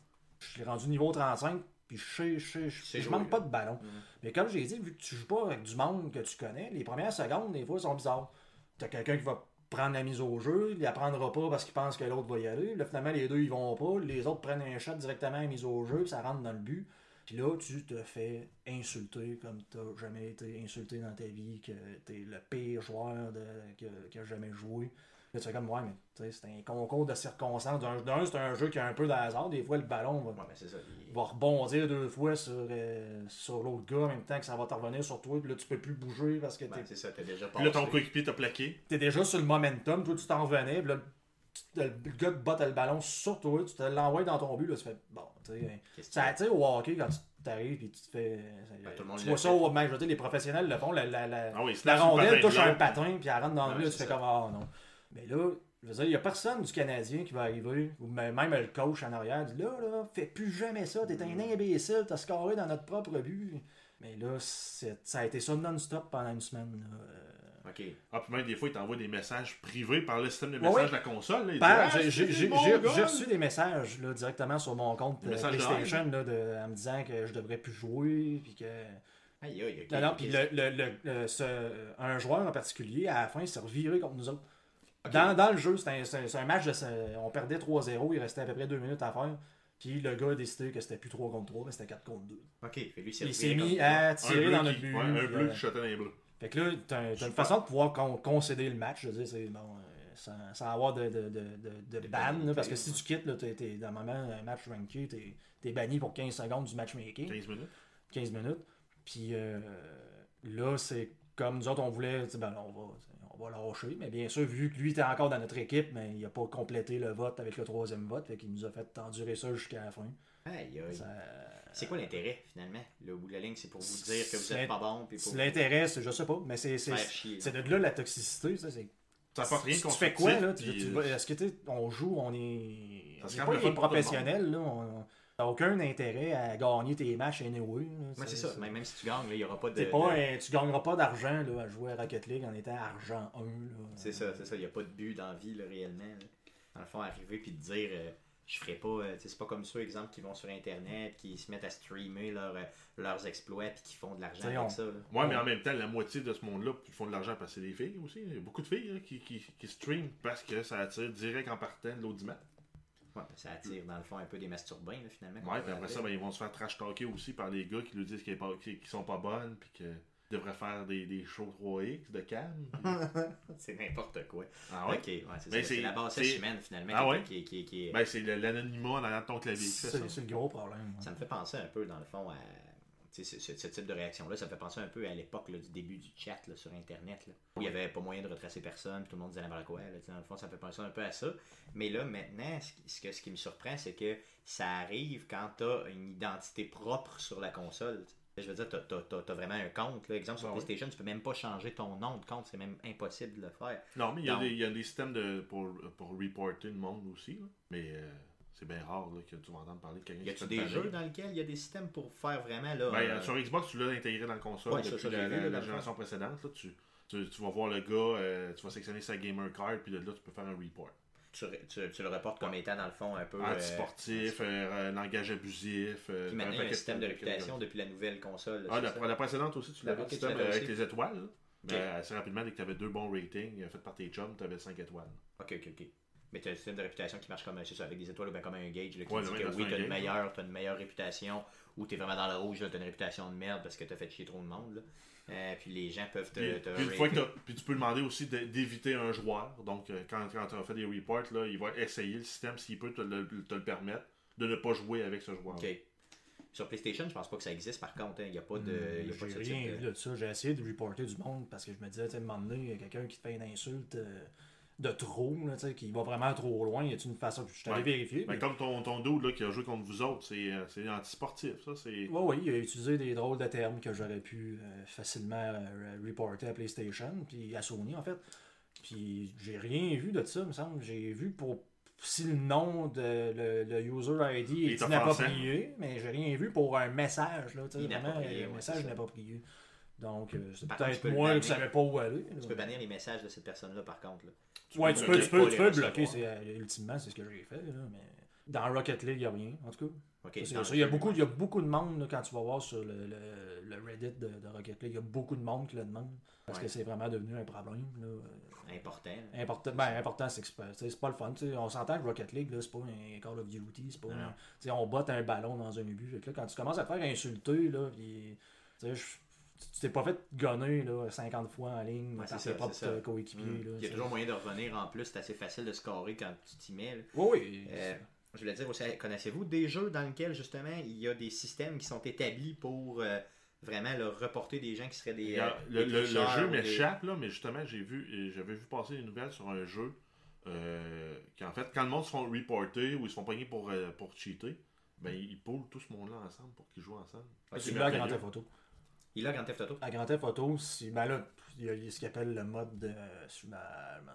[SPEAKER 3] je suis rendu niveau 35, puis je je je, je manque pas de ballon.
[SPEAKER 1] Mhm.
[SPEAKER 3] Mais comme j'ai dit, vu que tu joues pas avec du monde que tu connais, les premières secondes, des fois, sont bizarres. T'as quelqu'un qui va prendre la mise au jeu, il apprendra pas parce qu'il pense que l'autre va y aller. Là, finalement, les deux, ils vont pas. Les autres prennent un shot directement à la mise au jeu, ça rentre dans le but. Puis là, tu te fais insulter comme tu n'as jamais été insulté dans ta vie, que tu es le pire joueur de, que, qui a jamais joué. Là, tu fais comme, ouais, mais tu sais, c'est un concours de circonstances. D'un, d'un, c'est un jeu qui a un peu de hasard. Des fois, le ballon va,
[SPEAKER 1] Ouais, mais c'est ça. il-
[SPEAKER 3] va rebondir deux fois sur, euh, sur l'autre gars en même temps que ça va te revenir sur toi. Puis là, tu peux plus bouger parce que
[SPEAKER 1] Ben,
[SPEAKER 3] t'es
[SPEAKER 1] c'est ça, t'as déjà
[SPEAKER 2] Puis là, ton
[SPEAKER 1] passé.
[SPEAKER 2] coéquipier t'a plaqué.
[SPEAKER 3] t'es déjà sur le momentum, toi tu t'en revenais, puis là, le gars te botte le ballon sur toi, tu te l'envoies dans ton but, là, tu fais bon, tu sais. Ça, sais, au hockey, quand tu t'arrives puis tu te fais.
[SPEAKER 1] Ben, tout le monde
[SPEAKER 3] tu vois ça au match, je veux dire, les professionnels le font, la, la, la,
[SPEAKER 2] Ah oui,
[SPEAKER 3] la rondelle touche un patin, puis elle rentre dans le but, tu fais comme ah non. Mais là, je veux dire, il n'y a personne du Canadien qui va arriver, ou même le coach en arrière, dit là, là, fais plus jamais ça, t'es un imbécile, t'as scoré dans notre propre but. Mais là, ça a été ça non-stop pendant une semaine. là. Euh,
[SPEAKER 1] Ok.
[SPEAKER 2] Ah, puis même des fois, il t'envoie des messages privés par le système de messages
[SPEAKER 3] ouais.
[SPEAKER 2] de la console. Ah,
[SPEAKER 3] j'ai- reçu des messages là, directement sur mon compte
[SPEAKER 2] Des
[SPEAKER 3] euh,
[SPEAKER 2] messages de
[SPEAKER 3] PlayStation là, de- en me disant que je devrais plus jouer. Puis que...
[SPEAKER 1] Aïe, aïe,
[SPEAKER 3] puis le, le- le- le- ce- un joueur en particulier, à la fin, s'est reviré contre nous autres. Dans, dans le jeu, c'était un, c'est un- c'est un match de. On perdait 3-0, il restait à peu près 2 minutes à faire. Puis le gars a décidé que c'était plus 3 contre 3, mais c'était 4 contre 2.
[SPEAKER 1] Ok, fait lui, c'est
[SPEAKER 3] Il s'est mis à tirer dans notre but.
[SPEAKER 2] ouais, un bleu
[SPEAKER 3] euh,
[SPEAKER 2] qui shotait dans les bleus.
[SPEAKER 3] Fait que là, t'as, t'as une façon de pouvoir con- concéder le match, je veux dire, c'est bon, euh, sans, sans avoir de, de, de, de, de ban, là, parce que si tu quittes, là, t'es, t'es- dans le moment, un match ranké, t'es, t'es banni pour 15 secondes du matchmaking,
[SPEAKER 2] 15 minutes.
[SPEAKER 3] 15 minutes. Puis euh, là, c'est comme nous autres, on voulait, ben, on va, on va lâcher, mais bien sûr, vu que lui était encore dans notre équipe, mais il n'a pas complété le vote avec le troisième vote, fait qu'il nous a fait endurer ça jusqu'à la fin.
[SPEAKER 1] Aïe, aïe.
[SPEAKER 3] Ça-
[SPEAKER 1] C'est quoi l'intérêt, finalement? Le bout de la ligne, c'est pour vous dire que vous
[SPEAKER 3] C'est-
[SPEAKER 1] êtes pas bon. Puis pour
[SPEAKER 3] Si l'intérêt, c'est- je sais pas, mais c'est, de là la toxicité, ça, c'est
[SPEAKER 2] Ça apporte rien de
[SPEAKER 3] tu fais quoi là? Tu- tu Est-ce que tu sais, on joue, on est.
[SPEAKER 2] Ça
[SPEAKER 3] On est pas des professionnels, là. On n'a aucun intérêt à gagner tes matchs anyway. là.
[SPEAKER 1] C'est ça. Même, même si tu gagnes, là, il n'y aura pas de.
[SPEAKER 3] T'es pas
[SPEAKER 1] de-
[SPEAKER 3] un- tu gagneras pas d'argent là, à jouer à Rocket League en étant argent 1. là.
[SPEAKER 1] C'est ça, c'est ça. Il n'y a pas de but dans la vie, là, réellement. là. Dans le fond, arriver puis te dire, euh, je ferai pas. euh, tu sais, c'est pas comme ça, exemple, qui vont sur Internet, qui se mettent à streamer leur, euh, leurs exploits puis qui font de l'argent avec
[SPEAKER 3] on-
[SPEAKER 1] ça. là.
[SPEAKER 2] Ouais, mais en même temps, la moitié de ce monde-là ils font de l'argent parce que c'est des filles aussi. Il y a beaucoup de filles là, qui, qui, qui streament parce que ça attire direct en partant de l'audimat.
[SPEAKER 1] Ouais, ben, ça attire, dans le fond, un peu des masturbains, là, finalement.
[SPEAKER 2] Ouais, puis après ça, ben, ils vont se faire trash talker aussi par les gars qui lui disent qu'ils ne sont pas bonnes puis qu'ils devraient faire des, des shows 3X de cam. <laughs>
[SPEAKER 1] c'est n'importe quoi.
[SPEAKER 2] ah ouais?
[SPEAKER 1] Ok, ouais, c'est
[SPEAKER 2] Ben,
[SPEAKER 1] ça. C'est
[SPEAKER 2] c'est-
[SPEAKER 1] la base
[SPEAKER 2] c'est-
[SPEAKER 1] humaine, finalement,
[SPEAKER 2] Ah
[SPEAKER 1] qui-
[SPEAKER 2] ouais?
[SPEAKER 1] qui, qui,
[SPEAKER 2] Ben, c'est l'anonymat de ton clavier.
[SPEAKER 3] C'est c'est le gros problème.
[SPEAKER 1] Ça me fait penser un peu, dans le fond, à tu sais, ce, ce- ce type de réaction-là. Ça me fait penser un peu à l'époque là, du début du chat là, sur Internet, là, où il n'y avait pas moyen de retracer personne, puis tout le monde disait n'importe quoi. Là, dans le fond, ça me fait penser un peu à ça. Mais là, maintenant, ce, que, ce qui me surprend, c'est que ça arrive quand tu as une identité propre sur la console. Je veux dire, tu as, vraiment un compte. Là. Exemple, sur
[SPEAKER 2] Ah.
[SPEAKER 1] PlayStation, tu peux même pas changer ton nom de compte. C'est même impossible de le faire.
[SPEAKER 2] Non, mais il y, a des, il y a des systèmes de, pour, pour reporter le monde aussi. là. Mais euh, c'est bien rare là, que tu vas entendre parler de quelqu'un
[SPEAKER 1] Y
[SPEAKER 2] qui
[SPEAKER 1] a-tu
[SPEAKER 2] fait
[SPEAKER 1] des jeux dans lesquels il y a des systèmes pour faire vraiment là,
[SPEAKER 2] Ben,
[SPEAKER 1] euh,
[SPEAKER 2] Sur Xbox, tu l'as intégré dans le console
[SPEAKER 1] Ouais,
[SPEAKER 2] depuis
[SPEAKER 1] ça,
[SPEAKER 2] la,
[SPEAKER 1] vu,
[SPEAKER 2] génération précédente. Là, tu, tu, tu vas voir le gars, euh, tu vas sélectionner sa gamer card, puis de là, tu peux faire un report.
[SPEAKER 1] Tu, tu- tu le reportes comme étant dans le fond un peu. euh,
[SPEAKER 2] Antisportif, euh, euh, langage abusif. euh,
[SPEAKER 1] Puis maintenant, il y
[SPEAKER 2] un
[SPEAKER 1] a un
[SPEAKER 2] paquet
[SPEAKER 1] système de réputation depuis la nouvelle console. là,
[SPEAKER 2] Ah, la, précédente aussi, tu l'avais le système avec
[SPEAKER 1] aussi.
[SPEAKER 2] les étoiles. là. Mais
[SPEAKER 1] Ok.
[SPEAKER 2] assez rapidement, dès que tu avais deux bons ratings euh, faits par tes chums, tu avais 5 étoiles.
[SPEAKER 1] Ok, ok, ok. Mais tu as un système de réputation qui marche comme ça, avec des étoiles ou bien comme un gauge là, qui
[SPEAKER 2] Ouais,
[SPEAKER 1] dit que oui, tu as une meilleure, t'as une meilleure réputation ou tu es vraiment dans le rouge, tu as une réputation de merde parce que tu as fait chier trop de monde. Là. Euh, puis les gens peuvent te.
[SPEAKER 2] Puis,
[SPEAKER 1] te
[SPEAKER 2] puis une fois que puis tu peux demander aussi d'éviter un joueur. Donc, euh, quand, quand tu as fait des reports, là, il va essayer le système, s'il peut te le, te le permettre, de ne pas jouer avec ce joueur.
[SPEAKER 1] Ok. Sur PlayStation, je pense pas que ça existe par contre. hein. Il n'y a pas de. il y a pas de ce
[SPEAKER 3] J'ai
[SPEAKER 1] type
[SPEAKER 3] rien
[SPEAKER 1] de-
[SPEAKER 3] vu de ça. J'ai essayé de reporter du monde parce que je me disais, tu sais, un moment donné, il y a quelqu'un qui te fait une insulte euh, de trop, là, qui va vraiment trop loin. Y a une façon. Je suis allé vérifier.
[SPEAKER 2] Mais
[SPEAKER 3] mais-
[SPEAKER 2] comme ton, ton dude là, qui a joué contre vous autres, c'est euh, c'est antisportif. Ça, c'est.
[SPEAKER 3] Oui, oui, il a utilisé des drôles de termes que j'aurais pu euh, facilement euh, reporter à PlayStation, puis à Sony en fait. Puis j'ai rien vu de ça, il me semble. J'ai vu pour si le nom de le, le user ID est inapproprié, mais j'ai rien vu pour un message, là, vraiment un
[SPEAKER 1] ouais,
[SPEAKER 3] message inapproprié. Donc, euh, c'est peut-être moi qui
[SPEAKER 1] bannir.
[SPEAKER 3] ne savais pas où aller.
[SPEAKER 1] Tu peux bannir les messages de cette personne-là, par contre. là.
[SPEAKER 3] Ouais, tu peux,
[SPEAKER 2] bloquer,
[SPEAKER 3] tu peux, tu peux bloquer. c'est, euh, ultimement, c'est ce que j'ai fait. Là, mais dans Rocket League, il n'y a rien. En tout cas, Ça, ça. il, y a beaucoup, il y a beaucoup de monde là, quand tu vas voir sur le, le- le Reddit de, de Rocket League. Il y a beaucoup de monde qui le demande. Parce
[SPEAKER 1] Ouais.
[SPEAKER 3] que c'est vraiment devenu un problème. Là.
[SPEAKER 1] Important. là.
[SPEAKER 3] Important, ben, important c'est que c'est pas, le fun. tu sais. On s'entend que Rocket League, là, c'est pas un Call of Duty. C'est pas un- on botte un ballon dans un but. Fait que là, quand tu commences à te faire insulter, là, sais, je- tu t'es pas fait gonner là, 50 fois en ligne
[SPEAKER 1] Ouais,
[SPEAKER 3] par
[SPEAKER 1] c'est
[SPEAKER 3] tes
[SPEAKER 1] ça,
[SPEAKER 3] propres
[SPEAKER 1] ça.
[SPEAKER 3] coéquipiers.
[SPEAKER 1] Mm.
[SPEAKER 3] là,
[SPEAKER 1] Il y a toujours moyen de revenir en plus. C'est assez facile de scorer quand tu t'y mets. là.
[SPEAKER 3] Oui, oui.
[SPEAKER 1] Euh, je voulais dire aussi, connaissez-vous des jeux dans lesquels justement il y a des systèmes qui sont établis pour euh, vraiment là, reporter des gens qui seraient des.
[SPEAKER 2] A-
[SPEAKER 1] euh,
[SPEAKER 2] le,
[SPEAKER 1] des
[SPEAKER 2] le- le jeu
[SPEAKER 1] des-
[SPEAKER 2] m'échappe, là, mais justement, j'ai vu, j'avais vu passer des nouvelles sur un jeu euh, qui, en fait, quand le monde se font reporter ou ils se font pogner pour, euh, pour cheater, ben, ils poolent tout ce monde-là ensemble pour qu'ils jouent ensemble.
[SPEAKER 1] Ouais,
[SPEAKER 3] c'est
[SPEAKER 2] c'est
[SPEAKER 3] là
[SPEAKER 1] Il a Grand Theft Auto.
[SPEAKER 3] À Grand Theft Auto, c'est- ben là, il y a ce qu'ils appellent le mode de. Je m'en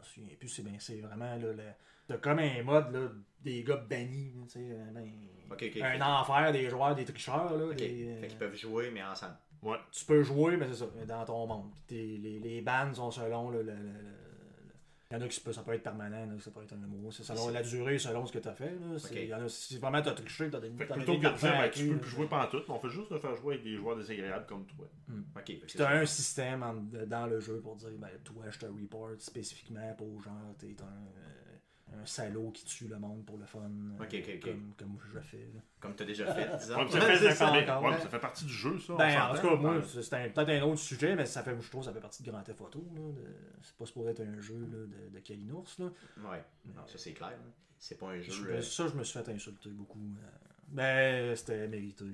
[SPEAKER 3] souviens plus, c'est ben, c'est vraiment là, le. T'as comme un mode là, des gars bannis, tu sais, ben,
[SPEAKER 1] Ok, ok.
[SPEAKER 3] un enfer des joueurs, des tricheurs. Là, des,
[SPEAKER 1] Fait qu'ils peuvent jouer, mais ensemble.
[SPEAKER 2] Ouais.
[SPEAKER 3] tu peux jouer, mais c'est ça, dans ton monde. T'es- les, les bands sont selon le- le- le- il y en a qui ça peut être permanent, là, ça peut être un mois. C'est selon la durée, selon ce que tu as fait. Là. C'est-
[SPEAKER 1] Ok.
[SPEAKER 3] il y en a, si vraiment tu as triché, tu as t'as
[SPEAKER 2] plutôt que de
[SPEAKER 3] de
[SPEAKER 2] dire, ben, tu peux plus jouer en tout, mais on fait juste de faire jouer avec des joueurs désagréables comme toi.
[SPEAKER 1] Ok. fait que
[SPEAKER 3] Puis
[SPEAKER 1] c'est
[SPEAKER 3] t'as
[SPEAKER 1] ça.
[SPEAKER 3] un système en- dans le jeu pour dire, ben, toi, je te report spécifiquement pour genre, t'es un, euh, un salaud qui tue le monde pour le fun. euh,
[SPEAKER 1] Ok, ok, ok.
[SPEAKER 3] Comme, comme je fais. là.
[SPEAKER 1] Comme tu as déjà fait, disons.
[SPEAKER 2] Ouais, mais ça, fait, ça, mais-
[SPEAKER 3] encore,
[SPEAKER 2] ouais,
[SPEAKER 3] ouais.
[SPEAKER 2] mais ça fait partie du jeu, ça.
[SPEAKER 3] Ben, en tout cas, moi, c'est peut-être un autre sujet, mais ça fait, je trouve, ça fait partie de Grand Theft Auto. de- C'est pas supposé être un jeu là, de, de Kalinours. Là.
[SPEAKER 1] Ouais. Non, ça c'est clair. hein. C'est pas un
[SPEAKER 3] Je-
[SPEAKER 1] jeu. euh,
[SPEAKER 3] Ça, je me suis fait insulter beaucoup. euh. Ben, c'était mérité. Là,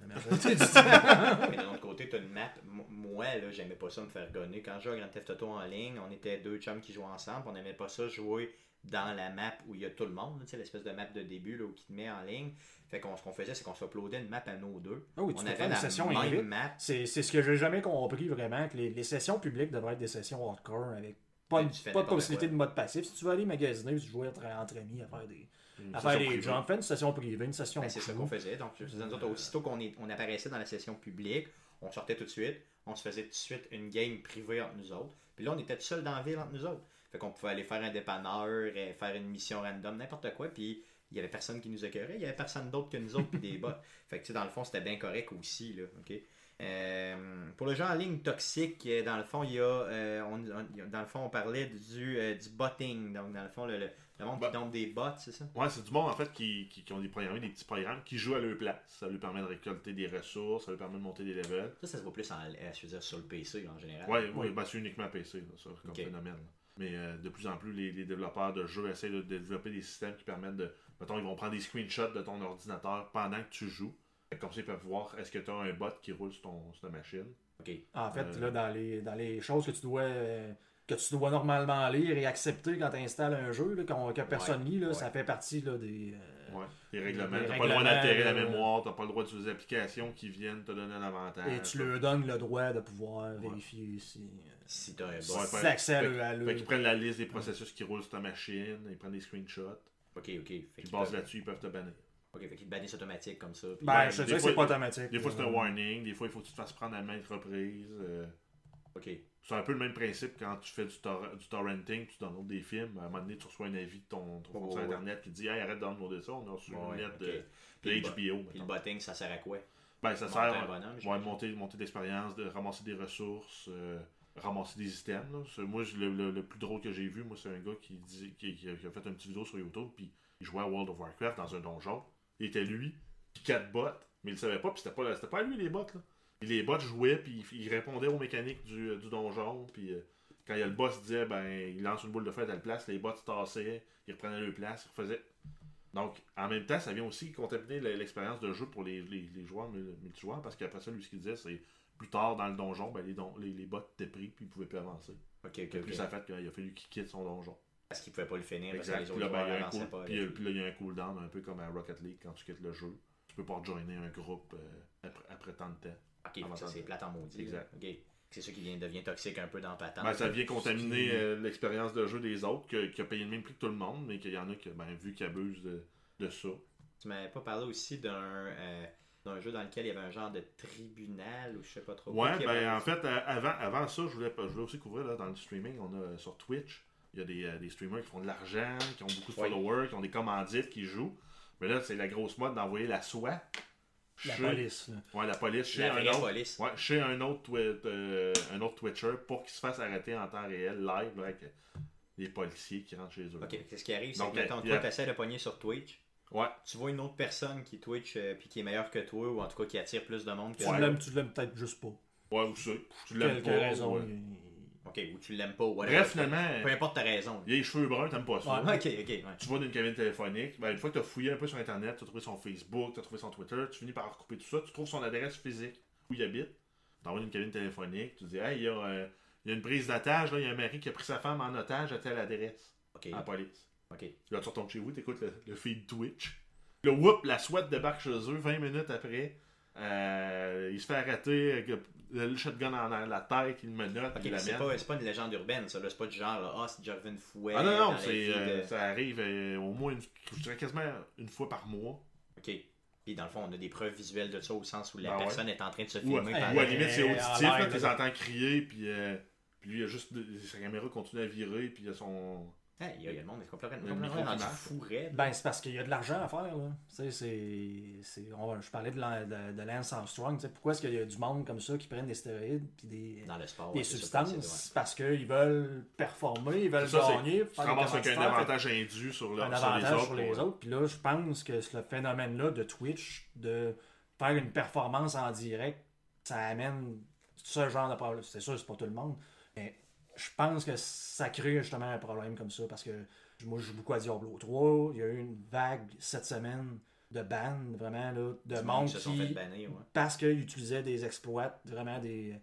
[SPEAKER 3] la- la majorité du temps.
[SPEAKER 1] Mais d'un autre côté, tu as une map. Moi, là, j'aimais pas ça me faire gonner. Quand je jouais à Grand Theft Auto en ligne, on était deux chums qui jouaient ensemble. On n'aimait pas ça jouer dans la map où il y a tout le monde. Tu l'espèce de map de début là, où qui te met en ligne. Fait qu'on ce qu'on faisait, c'est qu'on se uploadait une map à nos deux.
[SPEAKER 3] Ah oui, tu
[SPEAKER 1] on avait la
[SPEAKER 3] session
[SPEAKER 1] même map.
[SPEAKER 3] C'est c'est ce que j'ai jamais compris vraiment, que les, les sessions publiques devraient être des sessions hardcore avec pas, de possibilité de mode passif. Si tu veux aller magasiner, tu jouer entre, entre amis à faire des,
[SPEAKER 2] Une
[SPEAKER 3] à faire des une session privée, une session
[SPEAKER 1] Ben, c'est ça
[SPEAKER 3] crew.
[SPEAKER 1] qu'on faisait. Donc, je faisais, nous autres, aussitôt qu'on est- on apparaissait dans la session publique, on sortait tout de suite, on se faisait tout de suite une game privée entre nous autres. Puis là, on était tout seul dans la ville entre nous autres. Fait qu'on pouvait aller faire un dépanneur, euh, faire une mission random, n'importe quoi. Puis il y avait personne qui nous écœurait, il y avait personne d'autre que nous autres, puis des bots. <laughs> Fait que, tu sais, dans le fond, c'était bien correct aussi, là. OK? Euh, pour le jeu en ligne toxique, euh, dans le fond, il y a, euh, on, on- dans le fond, on parlait du, euh, du botting. Donc, dans le fond, le, le, le monde
[SPEAKER 2] Bah.
[SPEAKER 1] qui tombe des bots, c'est ça?
[SPEAKER 2] Ouais, c'est du monde en fait qui, qui, qui ont des programmes, des petits programmes qui jouent à leur place. Ça lui permet de récolter des ressources, ça lui permet de monter des levels.
[SPEAKER 1] Ça, ça se voit plus en, je veux dire, sur le PC en général.
[SPEAKER 2] Ouais, ouais, ben, c'est uniquement PC, là, ça, comme phénomène. là. Mais euh, de plus en plus, les, les développeurs de jeux essaient de développer des systèmes qui permettent de. Mettons, ils vont prendre des screenshots de ton ordinateur pendant que tu joues. Comme ça, ils peuvent voir est-ce que tu as un bot qui roule sur, ton, sur ta machine?
[SPEAKER 1] OK.
[SPEAKER 3] En fait,
[SPEAKER 2] Euh.
[SPEAKER 3] là, dans les, dans les choses que tu dois euh, que tu dois normalement lire et accepter quand tu installes un jeu, là, que personne lit, là,
[SPEAKER 1] ouais.
[SPEAKER 3] ça fait partie là, des. Euh,
[SPEAKER 2] Ouais. Les règlements. T'as pas le droit d'altérer la
[SPEAKER 3] euh,
[SPEAKER 2] mémoire, t'as pas le droit d'utiliser des applications qui viennent te donner un avantage.
[SPEAKER 3] et tu leur donnes le droit de pouvoir vérifier si. euh,
[SPEAKER 1] Si
[SPEAKER 3] si
[SPEAKER 2] ouais.
[SPEAKER 3] t'as accès à
[SPEAKER 2] Fait-
[SPEAKER 3] le- à le-
[SPEAKER 2] Fait qu'ils prennent la liste des processus qui roulent sur ta machine, ils prennent des screenshots,
[SPEAKER 1] Ok, ok. Fait qu'ils
[SPEAKER 2] basent là-dessus, ils peuvent te bannir.
[SPEAKER 1] Ok, fait qu'ils te bannissent automatique comme ça.
[SPEAKER 3] Ben,
[SPEAKER 2] Ouais,
[SPEAKER 3] je te
[SPEAKER 2] des
[SPEAKER 3] dirais que
[SPEAKER 2] fois-
[SPEAKER 3] c'est pas automatique.
[SPEAKER 2] Des fois, c'est un
[SPEAKER 3] là.
[SPEAKER 2] warning, des fois, il faut que tu te fasses prendre à maintes reprises.
[SPEAKER 1] Ok.
[SPEAKER 2] C'est un peu le même principe quand tu fais du, tor- du torrenting, tu downloads des films. À un moment donné, tu reçois un avis de ton, ton internet qui dit Hey, arrête de downloader ça, on a reçu une lettre de, HBO.
[SPEAKER 1] Puis le botting, ça sert à quoi?
[SPEAKER 2] Ben, ça
[SPEAKER 1] Monter
[SPEAKER 2] sert à
[SPEAKER 1] bonhomme,
[SPEAKER 2] ouais,
[SPEAKER 1] j'imagine.
[SPEAKER 2] monter, monter d'expérience, de ramasser des ressources, euh, ramasser des items. là. Moi, le, le- le plus drôle que j'ai vu, moi, c'est un gars qui, dit, qui, qui a, fait une petite vidéo sur YouTube, puis il jouait à World of Warcraft dans un donjon. Il était lui, puis quatre bots, mais il le savait pas, puis c'était pas, c'était pas lui les bots. Là. Les bots jouaient, puis il, il répondait aux mécaniques du, du donjon, puis euh, quand il y a le boss disait, ben, il lance une boule de feu à telle place, les bots se tassaient, ils reprenaient leur place, ils refaisaient. Donc, en même temps, ça vient aussi contaminer le- l'expérience de jeu pour les, les, les joueurs mul- multijoueurs, parce qu'après ça, lui, ce qu'il disait, c'est plus tard dans le donjon, ben, les, don- les, les bots étaient pris, puis ils pouvaient plus avancer.
[SPEAKER 1] Ok, ok,
[SPEAKER 2] Puis
[SPEAKER 1] ok.
[SPEAKER 2] ça fait qu'il a fallu qu'il quitte son donjon.
[SPEAKER 1] Parce qu'ils pouvaient pas le finir
[SPEAKER 2] Exact.
[SPEAKER 1] parce que
[SPEAKER 2] Puis
[SPEAKER 1] les
[SPEAKER 2] là,
[SPEAKER 1] autres
[SPEAKER 2] ben, il y a
[SPEAKER 1] joueurs
[SPEAKER 2] un cool-
[SPEAKER 1] avançaient pas.
[SPEAKER 2] puis, puis là, il y a un cooldown, un peu comme à Rocket League, quand tu quittes le jeu. Tu peux pas rejoiner un groupe euh, après, après tant de temps.
[SPEAKER 1] Ok, ça c'est plate en maudit.
[SPEAKER 2] Exact.
[SPEAKER 1] C'est ça qui vient, devient toxique un peu dans Patente.
[SPEAKER 2] Ben, ça vient contaminer euh, l'expérience de jeu des autres, que- qui a payé le même prix que tout le monde, mais qu'il y en a qui, ben, vu qu'ils abusent de, de ça.
[SPEAKER 1] Tu m'avais pas parlé aussi d'un. euh, d'un jeu dans lequel il y avait un genre de tribunal ou je sais pas trop.
[SPEAKER 2] Ouais,
[SPEAKER 1] quoi,
[SPEAKER 2] ben en fait, euh, avant, avant ça, je voulais, je voulais aussi couvrir là, dans le streaming, on a sur Twitch, il y a des, des streamers qui font de l'argent, qui ont beaucoup de followers, qui ont des commandites, qui jouent. Mais là, c'est la grosse mode d'envoyer la SWAT.
[SPEAKER 3] La
[SPEAKER 2] chez-
[SPEAKER 3] police. là.
[SPEAKER 2] Ouais, la police chez
[SPEAKER 1] la
[SPEAKER 2] un autre.
[SPEAKER 1] police.
[SPEAKER 2] Ouais, chez un autre, twi- euh, un autre Twitcher pour qu'il se fasse arrêter en temps réel, live, là, avec les policiers qui rentrent chez eux.
[SPEAKER 1] Ok, qu'est-ce qui arrive, c'est
[SPEAKER 2] Donc,
[SPEAKER 1] que mettons,
[SPEAKER 2] y
[SPEAKER 1] toi,
[SPEAKER 2] a-
[SPEAKER 1] tu essaies de pogner sur Twitch,
[SPEAKER 2] Ouais,
[SPEAKER 1] tu vois une autre personne qui Twitch euh, puis qui est meilleure que toi, ou en tout cas qui attire plus de monde que
[SPEAKER 3] Tu l'aimes, tu l'aimes peut-être juste pas.
[SPEAKER 2] ouais, ou ça. Tu l'aimes pas.
[SPEAKER 3] raisons.
[SPEAKER 2] ouais.
[SPEAKER 3] il-
[SPEAKER 1] Ok, ou tu l'aimes pas, ou whatever.
[SPEAKER 2] Bref, finalement,
[SPEAKER 1] Peu importe ta raison.
[SPEAKER 2] il a les cheveux bruns, t'aimes pas ça.
[SPEAKER 3] Ouais.
[SPEAKER 1] Ok, ok, ouais.
[SPEAKER 2] Tu vas dans une cabine téléphonique, ben, une fois que tu as fouillé un peu sur Internet, tu as trouvé son Facebook, tu as trouvé son Twitter, tu finis par recouper tout ça, tu trouves son adresse physique où il habite, tu envoies une cabine téléphonique, tu dis Hey, il y, a, euh, il y a une prise d'otage, là, il y a un mari qui a pris sa femme en otage à telle adresse,
[SPEAKER 1] Ok,
[SPEAKER 2] à la police.
[SPEAKER 1] ok.
[SPEAKER 2] Là, tu retournes chez vous, tu écoutes le, le feed Twitch. Le whoop, la SWAT débarque chez eux 20 minutes après. Euh, il se fait arrêter avec le, shotgun en de la tête, il il
[SPEAKER 1] mais c'est pas, une légende urbaine, ça. C'est pas du genre, ah, c'est Jorvin Fouet.
[SPEAKER 2] Ah non, non, euh,
[SPEAKER 1] de-
[SPEAKER 2] ça arrive euh, au moins, une, je dirais quasiment une fois par mois.
[SPEAKER 1] Ok. Puis dans le fond, on a des preuves visuelles de ça au sens où la
[SPEAKER 2] Ben ouais?
[SPEAKER 1] personne est en train de se filmer.
[SPEAKER 2] à- ou à la limite, c'est
[SPEAKER 3] en
[SPEAKER 2] auditif, tu les entends crier, puis, euh, puis lui, il a juste sa caméra continue à virer, puis il a son.
[SPEAKER 1] Il y, a il y a le monde est complètement,
[SPEAKER 2] Le
[SPEAKER 1] complètement
[SPEAKER 2] micro qui
[SPEAKER 1] rendu
[SPEAKER 2] marche.
[SPEAKER 1] fou raide.
[SPEAKER 3] Ben, c'est parce qu'il y a de l'argent à faire, là. Tu sais, c'est. c'est- on va- Je parlais de, la- de, de Lance Armstrong. Tu sais, pourquoi est-ce qu'il y a du monde comme ça qui prennent des stéroïdes puis des,
[SPEAKER 1] dans le sport.
[SPEAKER 3] des
[SPEAKER 1] ouais,
[SPEAKER 3] substances? parce qu'ils veulent performer, ils veulent
[SPEAKER 2] ça, c'est-
[SPEAKER 3] gagner. Des
[SPEAKER 2] ramasses avec un
[SPEAKER 3] commanditaires, fait
[SPEAKER 2] avantage indu sur, le,
[SPEAKER 3] un
[SPEAKER 2] sur les
[SPEAKER 3] avantage
[SPEAKER 2] autres.
[SPEAKER 3] sur les autres. Puis là, je pense que ce phénomène-là de Twitch, de faire une performance en direct, ça amène ce genre de problème. C'est sûr, c'est pas tout le monde, je pense que ça crée justement un problème comme ça parce que moi, je joue beaucoup à Diablo 3. Il y a eu une vague cette semaine de ban, vraiment, là, de
[SPEAKER 1] Du monde qui se fait ouais.
[SPEAKER 3] parce qu'ils utilisaient des exploits, vraiment des.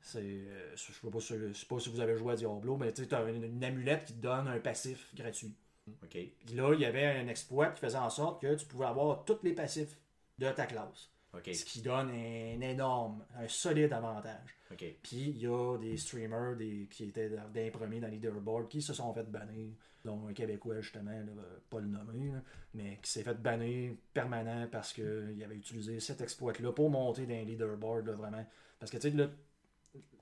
[SPEAKER 3] C'est, euh, je sais pas, si, je sais pas si vous avez joué à Diablo, mais tu sais, as une, une amulette qui te donne un passif gratuit.
[SPEAKER 1] Ok.
[SPEAKER 3] Puis là, il y avait un exploit qui faisait en sorte que tu pouvais avoir tous les passifs de ta classe. Ce qui donne un énorme, un solide avantage. Puis il y a des streamers des, qui étaient des premiers dans les leaderboards qui se sont fait bannir. dont un Québécois, justement, là, pas le nommer, là, mais qui s'est fait bannir permanent parce qu'il avait utilisé cet exploit-là pour monter dans les leaderboards, là, vraiment. Parce que, tu sais, là,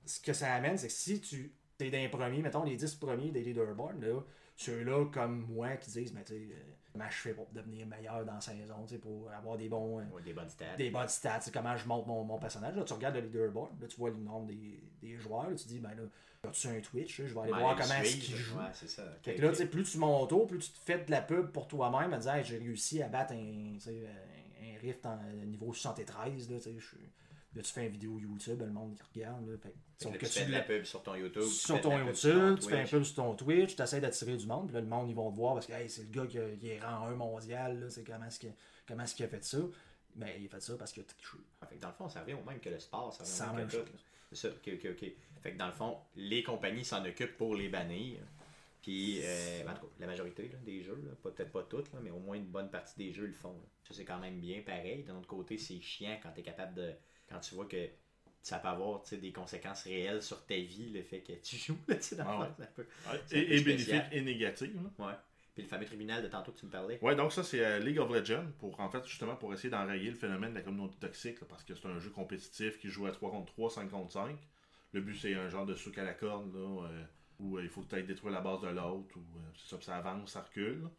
[SPEAKER 3] ce que ça amène, c'est que si tu es dans les premiers, mettons les 10 premiers des leaderboards, là, ceux-là comme moi qui disent, mais tu sais, comment je fais pour devenir meilleur dans la saison, pour avoir des bons. euh,
[SPEAKER 1] Ouais, des bonnes stats.
[SPEAKER 3] des bonnes stats, comment je monte mon, mon personnage. Là, tu regardes le leaderboard, là, tu vois le nombre des, des joueurs, là, tu te dis, ben là, as-tu un Twitch, je vais aller voir comment est-ce qu'il joue.
[SPEAKER 1] Ouais, c'est ça.
[SPEAKER 3] Fait
[SPEAKER 1] ok,
[SPEAKER 3] que là,
[SPEAKER 1] ok.
[SPEAKER 3] tu sais, plus tu montes haut, plus tu te fais de la pub pour toi-même en disant, Hey, j'ai réussi à battre un, un, rift en niveau 73, là, je suis- Là, tu fais une vidéo YouTube, le monde qui regarde. Là, fait, que,
[SPEAKER 1] Fait que
[SPEAKER 3] sauf
[SPEAKER 1] là,
[SPEAKER 3] que
[SPEAKER 1] tu fais de la pub sur ton YouTube. tu
[SPEAKER 3] sur ton
[SPEAKER 1] pub
[SPEAKER 3] YouTube,
[SPEAKER 1] sur ton
[SPEAKER 3] tu fais un peu sur ton Twitch, tu essaies d'attirer du monde, puis là, le monde, ils vont te voir parce que hey, c'est le gars qui, est rang 1 mondial, là, c'est comment est-ce qu'il comment a fait ça. Ben, il a fait ça parce triché.
[SPEAKER 1] Ah, fait que dans le fond, ça revient au même que le sport. Ça
[SPEAKER 3] C'est
[SPEAKER 1] revient au
[SPEAKER 3] la
[SPEAKER 1] même que là. C'est ça. Fait que dans le fond, les compagnies s'en occupent pour les bannir. Puis, euh, en tout cas, la majorité là, des jeux, peut-être pas toutes, là, mais au moins une bonne partie des jeux le font. là. Ça, c'est quand même bien pareil. D'un autre côté, c'est chiant quand tu es capable de. Quand tu vois que ça peut avoir des conséquences réelles sur ta vie, le fait que tu joues. Là, dans
[SPEAKER 2] Ah ouais.
[SPEAKER 1] peu
[SPEAKER 2] et, et bénéfique et négatif.
[SPEAKER 1] Ouais. Puis le fameux tribunal de tantôt que tu me parlais.
[SPEAKER 2] Ouais, donc ça, c'est euh, League of Legends, pour, en fait, justement, pour essayer d'enrayer le phénomène de la communauté toxique, là, parce que c'est un jeu compétitif qui joue à 3 contre 3, 5 contre 5. Le but, c'est un genre de souk à la corde, là, euh, où euh, il faut peut-être détruire la base de l'autre, ou c'est ça, ça avance, ça recule.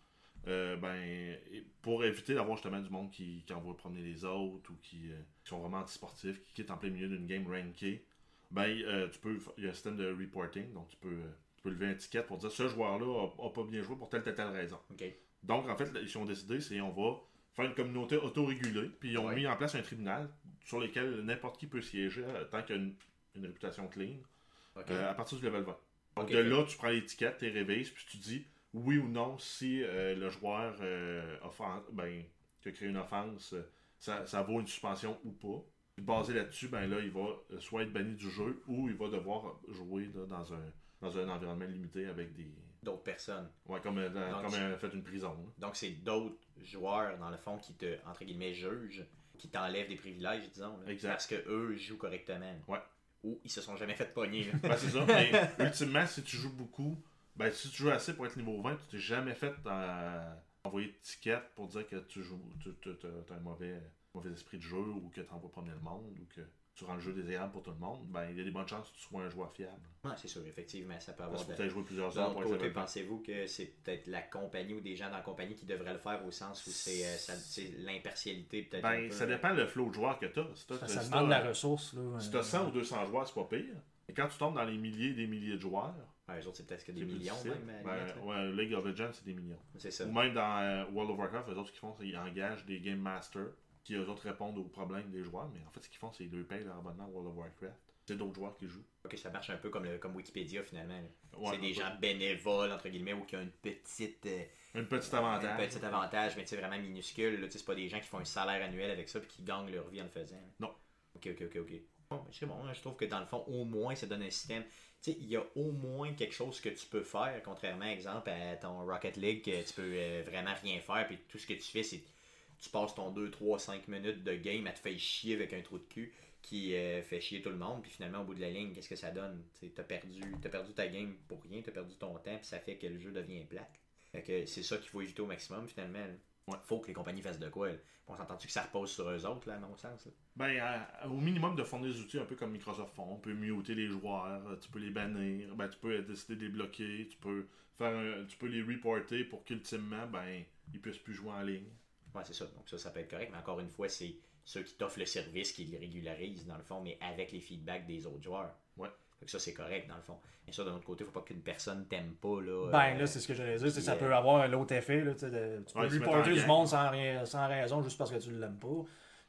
[SPEAKER 2] Euh, ben, pour éviter d'avoir justement du monde qui, qui envoie promener les autres, ou qui, euh, qui sont vraiment antisportifs, qui quittent en plein milieu d'une game rankée, ben, euh, tu peux, il y a un système de reporting, donc tu peux, tu peux lever une étiquette pour dire ce joueur-là a, a pas bien joué pour telle, telle, telle raison. Donc, en fait, ils ont décidé, c'est on va faire une communauté autorégulée, puis ils ont
[SPEAKER 1] Ouais.
[SPEAKER 2] mis en place un tribunal sur lequel n'importe qui peut siéger tant qu'il y a une, une réputation clean, à partir du level 20. Donc, de là, tu prends l'étiquette, tu révises, puis tu dis oui ou non si euh, le joueur euh, offen- ben, qui a créé une offense, ça, ça vaut une suspension ou pas. Puis, basé là-dessus, ben là, il va euh, soit être banni du jeu ou il va devoir jouer là, dans, un, dans un environnement limité avec des.
[SPEAKER 1] D'autres personnes.
[SPEAKER 2] Ouais, comme, dans-
[SPEAKER 1] Donc,
[SPEAKER 2] comme euh, fait une prison. là.
[SPEAKER 1] Donc, c'est d'autres joueurs, dans le fond, qui te, entre guillemets, jugent, qui t'enlèvent des privilèges, disons. là,
[SPEAKER 2] Exact.
[SPEAKER 1] Parce que eux jouent correctement.
[SPEAKER 2] Ouais.
[SPEAKER 1] Ou ils se sont jamais fait pogner.
[SPEAKER 2] Ben, c'est ça. Mais ultimement, si tu joues beaucoup, ben, si tu joues assez pour être niveau 20, tu t'es jamais fait euh, envoyer de ticket pour dire que tu joues, tu as un mauvais, mauvais esprit de jeu ou que tu envoies promener le monde ou que tu rends le jeu désirable pour tout le monde, ben il y a des bonnes chances que tu sois un joueur fiable.
[SPEAKER 1] Ouais, c'est sûr, effectivement, ça peut avoir.
[SPEAKER 2] Parce que jouer plusieurs heures pour
[SPEAKER 1] côté, pensez-vous que c'est peut-être la compagnie ou des gens dans la compagnie qui devraient le faire au sens où c'est euh, ça- c'est l'impartialité peut-être
[SPEAKER 2] Ben,
[SPEAKER 1] peu,
[SPEAKER 2] ça dépend le flow de joueurs que tu as. Si tu
[SPEAKER 3] Ça, ça demande de la ressource. Là,
[SPEAKER 2] Si tu as 100 ou 200 joueurs, c'est pas pire. Mais quand tu tombes dans les milliers et des milliers de joueurs,
[SPEAKER 1] Ouais, eux autres, c'est peut-être que des
[SPEAKER 2] c'est
[SPEAKER 1] millions même. à la limite,
[SPEAKER 2] Ben, ouais, League of Legends, c'est des millions.
[SPEAKER 1] C'est ça.
[SPEAKER 2] Ou même dans euh, World of Warcraft, eux autres, ce qu'ils font, c'est qu'ils engagent des Game Masters qui, eux autres, répondent aux problèmes des joueurs. Mais en fait, ce qu'ils font, c'est qu'ils leur payent leur abonnement à World of Warcraft. C'est d'autres joueurs qui jouent.
[SPEAKER 1] Ok, ça marche un peu comme, le- comme Wikipédia finalement.
[SPEAKER 2] Ouais,
[SPEAKER 1] c'est des
[SPEAKER 2] un
[SPEAKER 1] gens bénévoles, entre guillemets, ou qui ont une petite. euh,
[SPEAKER 2] Un petit
[SPEAKER 1] Un
[SPEAKER 2] avantage.
[SPEAKER 1] petit avantage, mais tu sais, vraiment minuscule. là. Tu sais, C'est pas des gens qui font un salaire annuel avec ça puis qui gagnent leur vie en le faisant. là.
[SPEAKER 2] Non.
[SPEAKER 1] Ok, ok, ok, ok. C'est bon, je trouve que dans le fond, au moins, ça donne un système. Tu sais, il y a au moins quelque chose que tu peux faire, contrairement, exemple, à ton Rocket League, que tu peux euh, vraiment rien faire, puis tout ce que tu fais, c'est tu passes ton 2, 3, 5 minutes de game à te faire chier avec un trou de cul qui euh, fait chier tout le monde, puis finalement, au bout de la ligne, qu'est-ce que ça donne? Tu as perdu, t'as perdu ta game pour rien, tu as perdu ton temps, puis ça fait que le jeu devient plate. Fait que c'est ça qu'il faut éviter au maximum, finalement.
[SPEAKER 2] Ouais.
[SPEAKER 1] Faut que les compagnies fassent de quoi. là. On s'entend-tu que ça repose sur eux autres, là, à mon sens? là?
[SPEAKER 2] Ben, à- au minimum de fournir des outils un peu comme Microsoft font. On peut muter les joueurs, euh, tu peux les bannir, ben, tu peux décider de les bloquer, tu peux faire un- tu peux les reporter pour qu'ultimement, ben, ils puissent plus jouer en ligne.
[SPEAKER 1] Ouais, c'est ça. Donc ça, ça peut être correct. Mais encore une fois, c'est ceux qui t'offrent le service qui les régularisent, dans le fond, mais avec les feedbacks des autres joueurs.
[SPEAKER 2] Ouais.
[SPEAKER 1] Fait que ça, c'est correct, dans le fond. Et ça, d'un autre côté, faut pas qu'une personne t'aime pas, là.
[SPEAKER 3] Ben
[SPEAKER 1] euh,
[SPEAKER 3] là, c'est ce que j'allais dire. c'est que Ça
[SPEAKER 1] puis,
[SPEAKER 3] peut avoir un autre effet. Là, de- tu peux
[SPEAKER 2] Ouais, mettre
[SPEAKER 3] reporter du monde sans, rien- sans raison juste parce que tu l'aimes pas.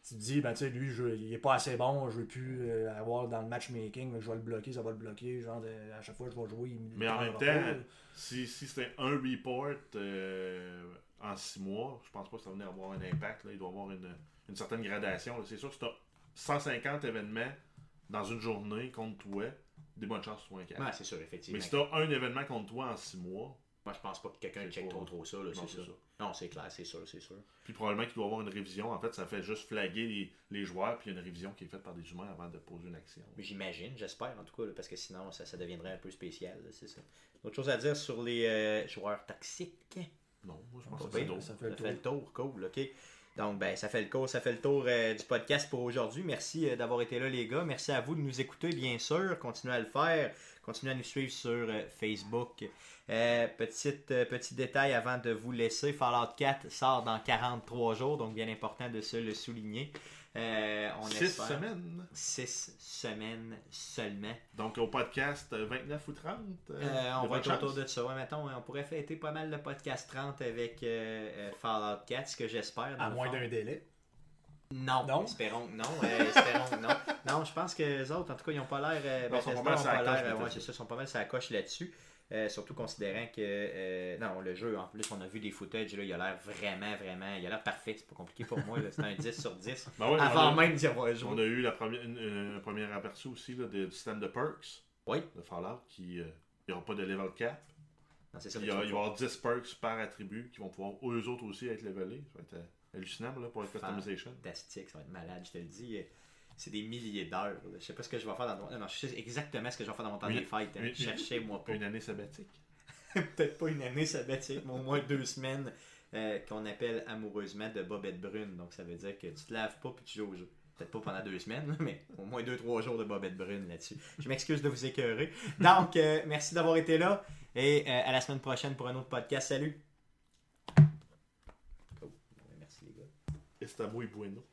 [SPEAKER 3] Tu te dis, ben tu sais, lui, je, il est pas assez bon, je veux plus euh, avoir dans le matchmaking, mais je vais le bloquer, ça va le bloquer. Genre, de- à chaque fois que je vais jouer, il
[SPEAKER 2] Mais en même temps,
[SPEAKER 3] pas.
[SPEAKER 2] si, si c'était un report euh, en six mois, je pense pas que ça venait avoir un impact. Là. Il doit avoir une, une certaine gradation. C'est sûr que si tu 150 événements dans une journée contre toi, des bonnes chances tu sois un.
[SPEAKER 1] Ouais, c'est sûr, effectivement.
[SPEAKER 2] Mais si tu as un événement contre toi en six mois,
[SPEAKER 1] Moi, je pense pas que quelqu'un check trop trop ça, là,
[SPEAKER 2] non,
[SPEAKER 1] c'est ça.
[SPEAKER 2] ça.
[SPEAKER 1] Non, c'est clair, c'est sûr, c'est sûr.
[SPEAKER 2] Puis probablement qu'il doit y avoir une révision. En fait, ça fait juste flaguer les, les joueurs, puis il y a une révision qui est faite par des humains avant de poser une action.
[SPEAKER 1] J'imagine, j'espère en tout cas, là, parce que sinon ça, ça deviendrait un peu spécial, c'est ça. Autre chose à dire sur les euh, joueurs toxiques?
[SPEAKER 2] Non, moi je pense
[SPEAKER 1] Pas
[SPEAKER 2] que
[SPEAKER 3] ça
[SPEAKER 1] Ça
[SPEAKER 3] fait le tour.
[SPEAKER 1] tour, cool, ok. Donc, ben, ça fait le tour, ça fait le tour euh, du podcast pour aujourd'hui. Merci euh, d'avoir été là, les gars. Merci à vous de nous écouter, bien sûr. Continuez à le faire. Continuez à nous suivre sur euh, Facebook. Euh, petite, petit détail avant de vous laisser. Fallout 4 sort dans 43 jours, donc bien important de se le souligner. Euh, on
[SPEAKER 2] Six
[SPEAKER 1] espère-
[SPEAKER 2] semaines.
[SPEAKER 1] Six semaines seulement.
[SPEAKER 2] Donc au podcast euh, 29 ou 30. euh,
[SPEAKER 1] Euh, on va être autour de ça. Ouais, mettons, on pourrait fêter pas mal le podcast 30 avec euh, euh, Fallout 4, ce que j'espère.
[SPEAKER 3] À moins d'un délai.
[SPEAKER 1] Non,
[SPEAKER 3] Non?
[SPEAKER 1] espérons que non. euh, espérons que non. <laughs> Non, je pense que les autres, en tout cas, ils n'ont pas l'air. Euh,
[SPEAKER 2] Non, ils sont pas mal
[SPEAKER 1] euh, ça, ils sont pas mal sur la coche là-dessus. Euh, surtout considérant que. euh, non, le jeu, en plus, on a vu des footages, là, il a l'air vraiment, vraiment. Il a l'air parfait. C'est pas compliqué pour moi. C'est un <laughs> 10 sur 10.
[SPEAKER 2] Ben ouais,
[SPEAKER 1] avant
[SPEAKER 2] a,
[SPEAKER 1] même d'y avoir joué.
[SPEAKER 2] on a eu la première, une- une- un premier aperçu aussi là, du système de perks
[SPEAKER 1] Oui.
[SPEAKER 2] de Fallout qui. euh, aura pas de level cap.
[SPEAKER 1] Non, c'est ça.
[SPEAKER 2] Il y, a- va y avoir 10 perks par attribut qui vont pouvoir eux autres aussi être levelés. Ça va être euh, hallucinant là, pour la customization.
[SPEAKER 1] fantastique, ça va être malade, je te le dis. C'est des milliers d'heures. Je sais pas ce que je vais faire dans mon... Non, je sais exactement ce que je vais faire dans mon temps
[SPEAKER 2] Une-
[SPEAKER 1] des fêtes. hein. Cherchez-moi pas.
[SPEAKER 2] Une année sabbatique. <laughs>
[SPEAKER 1] Peut-être pas une année sabbatique, mais au moins deux semaines euh, qu'on appelle amoureusement de bobette brune. Donc ça veut dire que tu te laves pas puis tu joues au jeu. Peut-être pas pendant deux semaines, mais au moins deux, trois jours de bobette brune là-dessus. Je m'excuse de vous écœurer. Donc, euh, merci d'avoir été là et euh, à la semaine prochaine pour un autre podcast. Salut! Cool. Merci les gars.
[SPEAKER 2] Está muy bueno.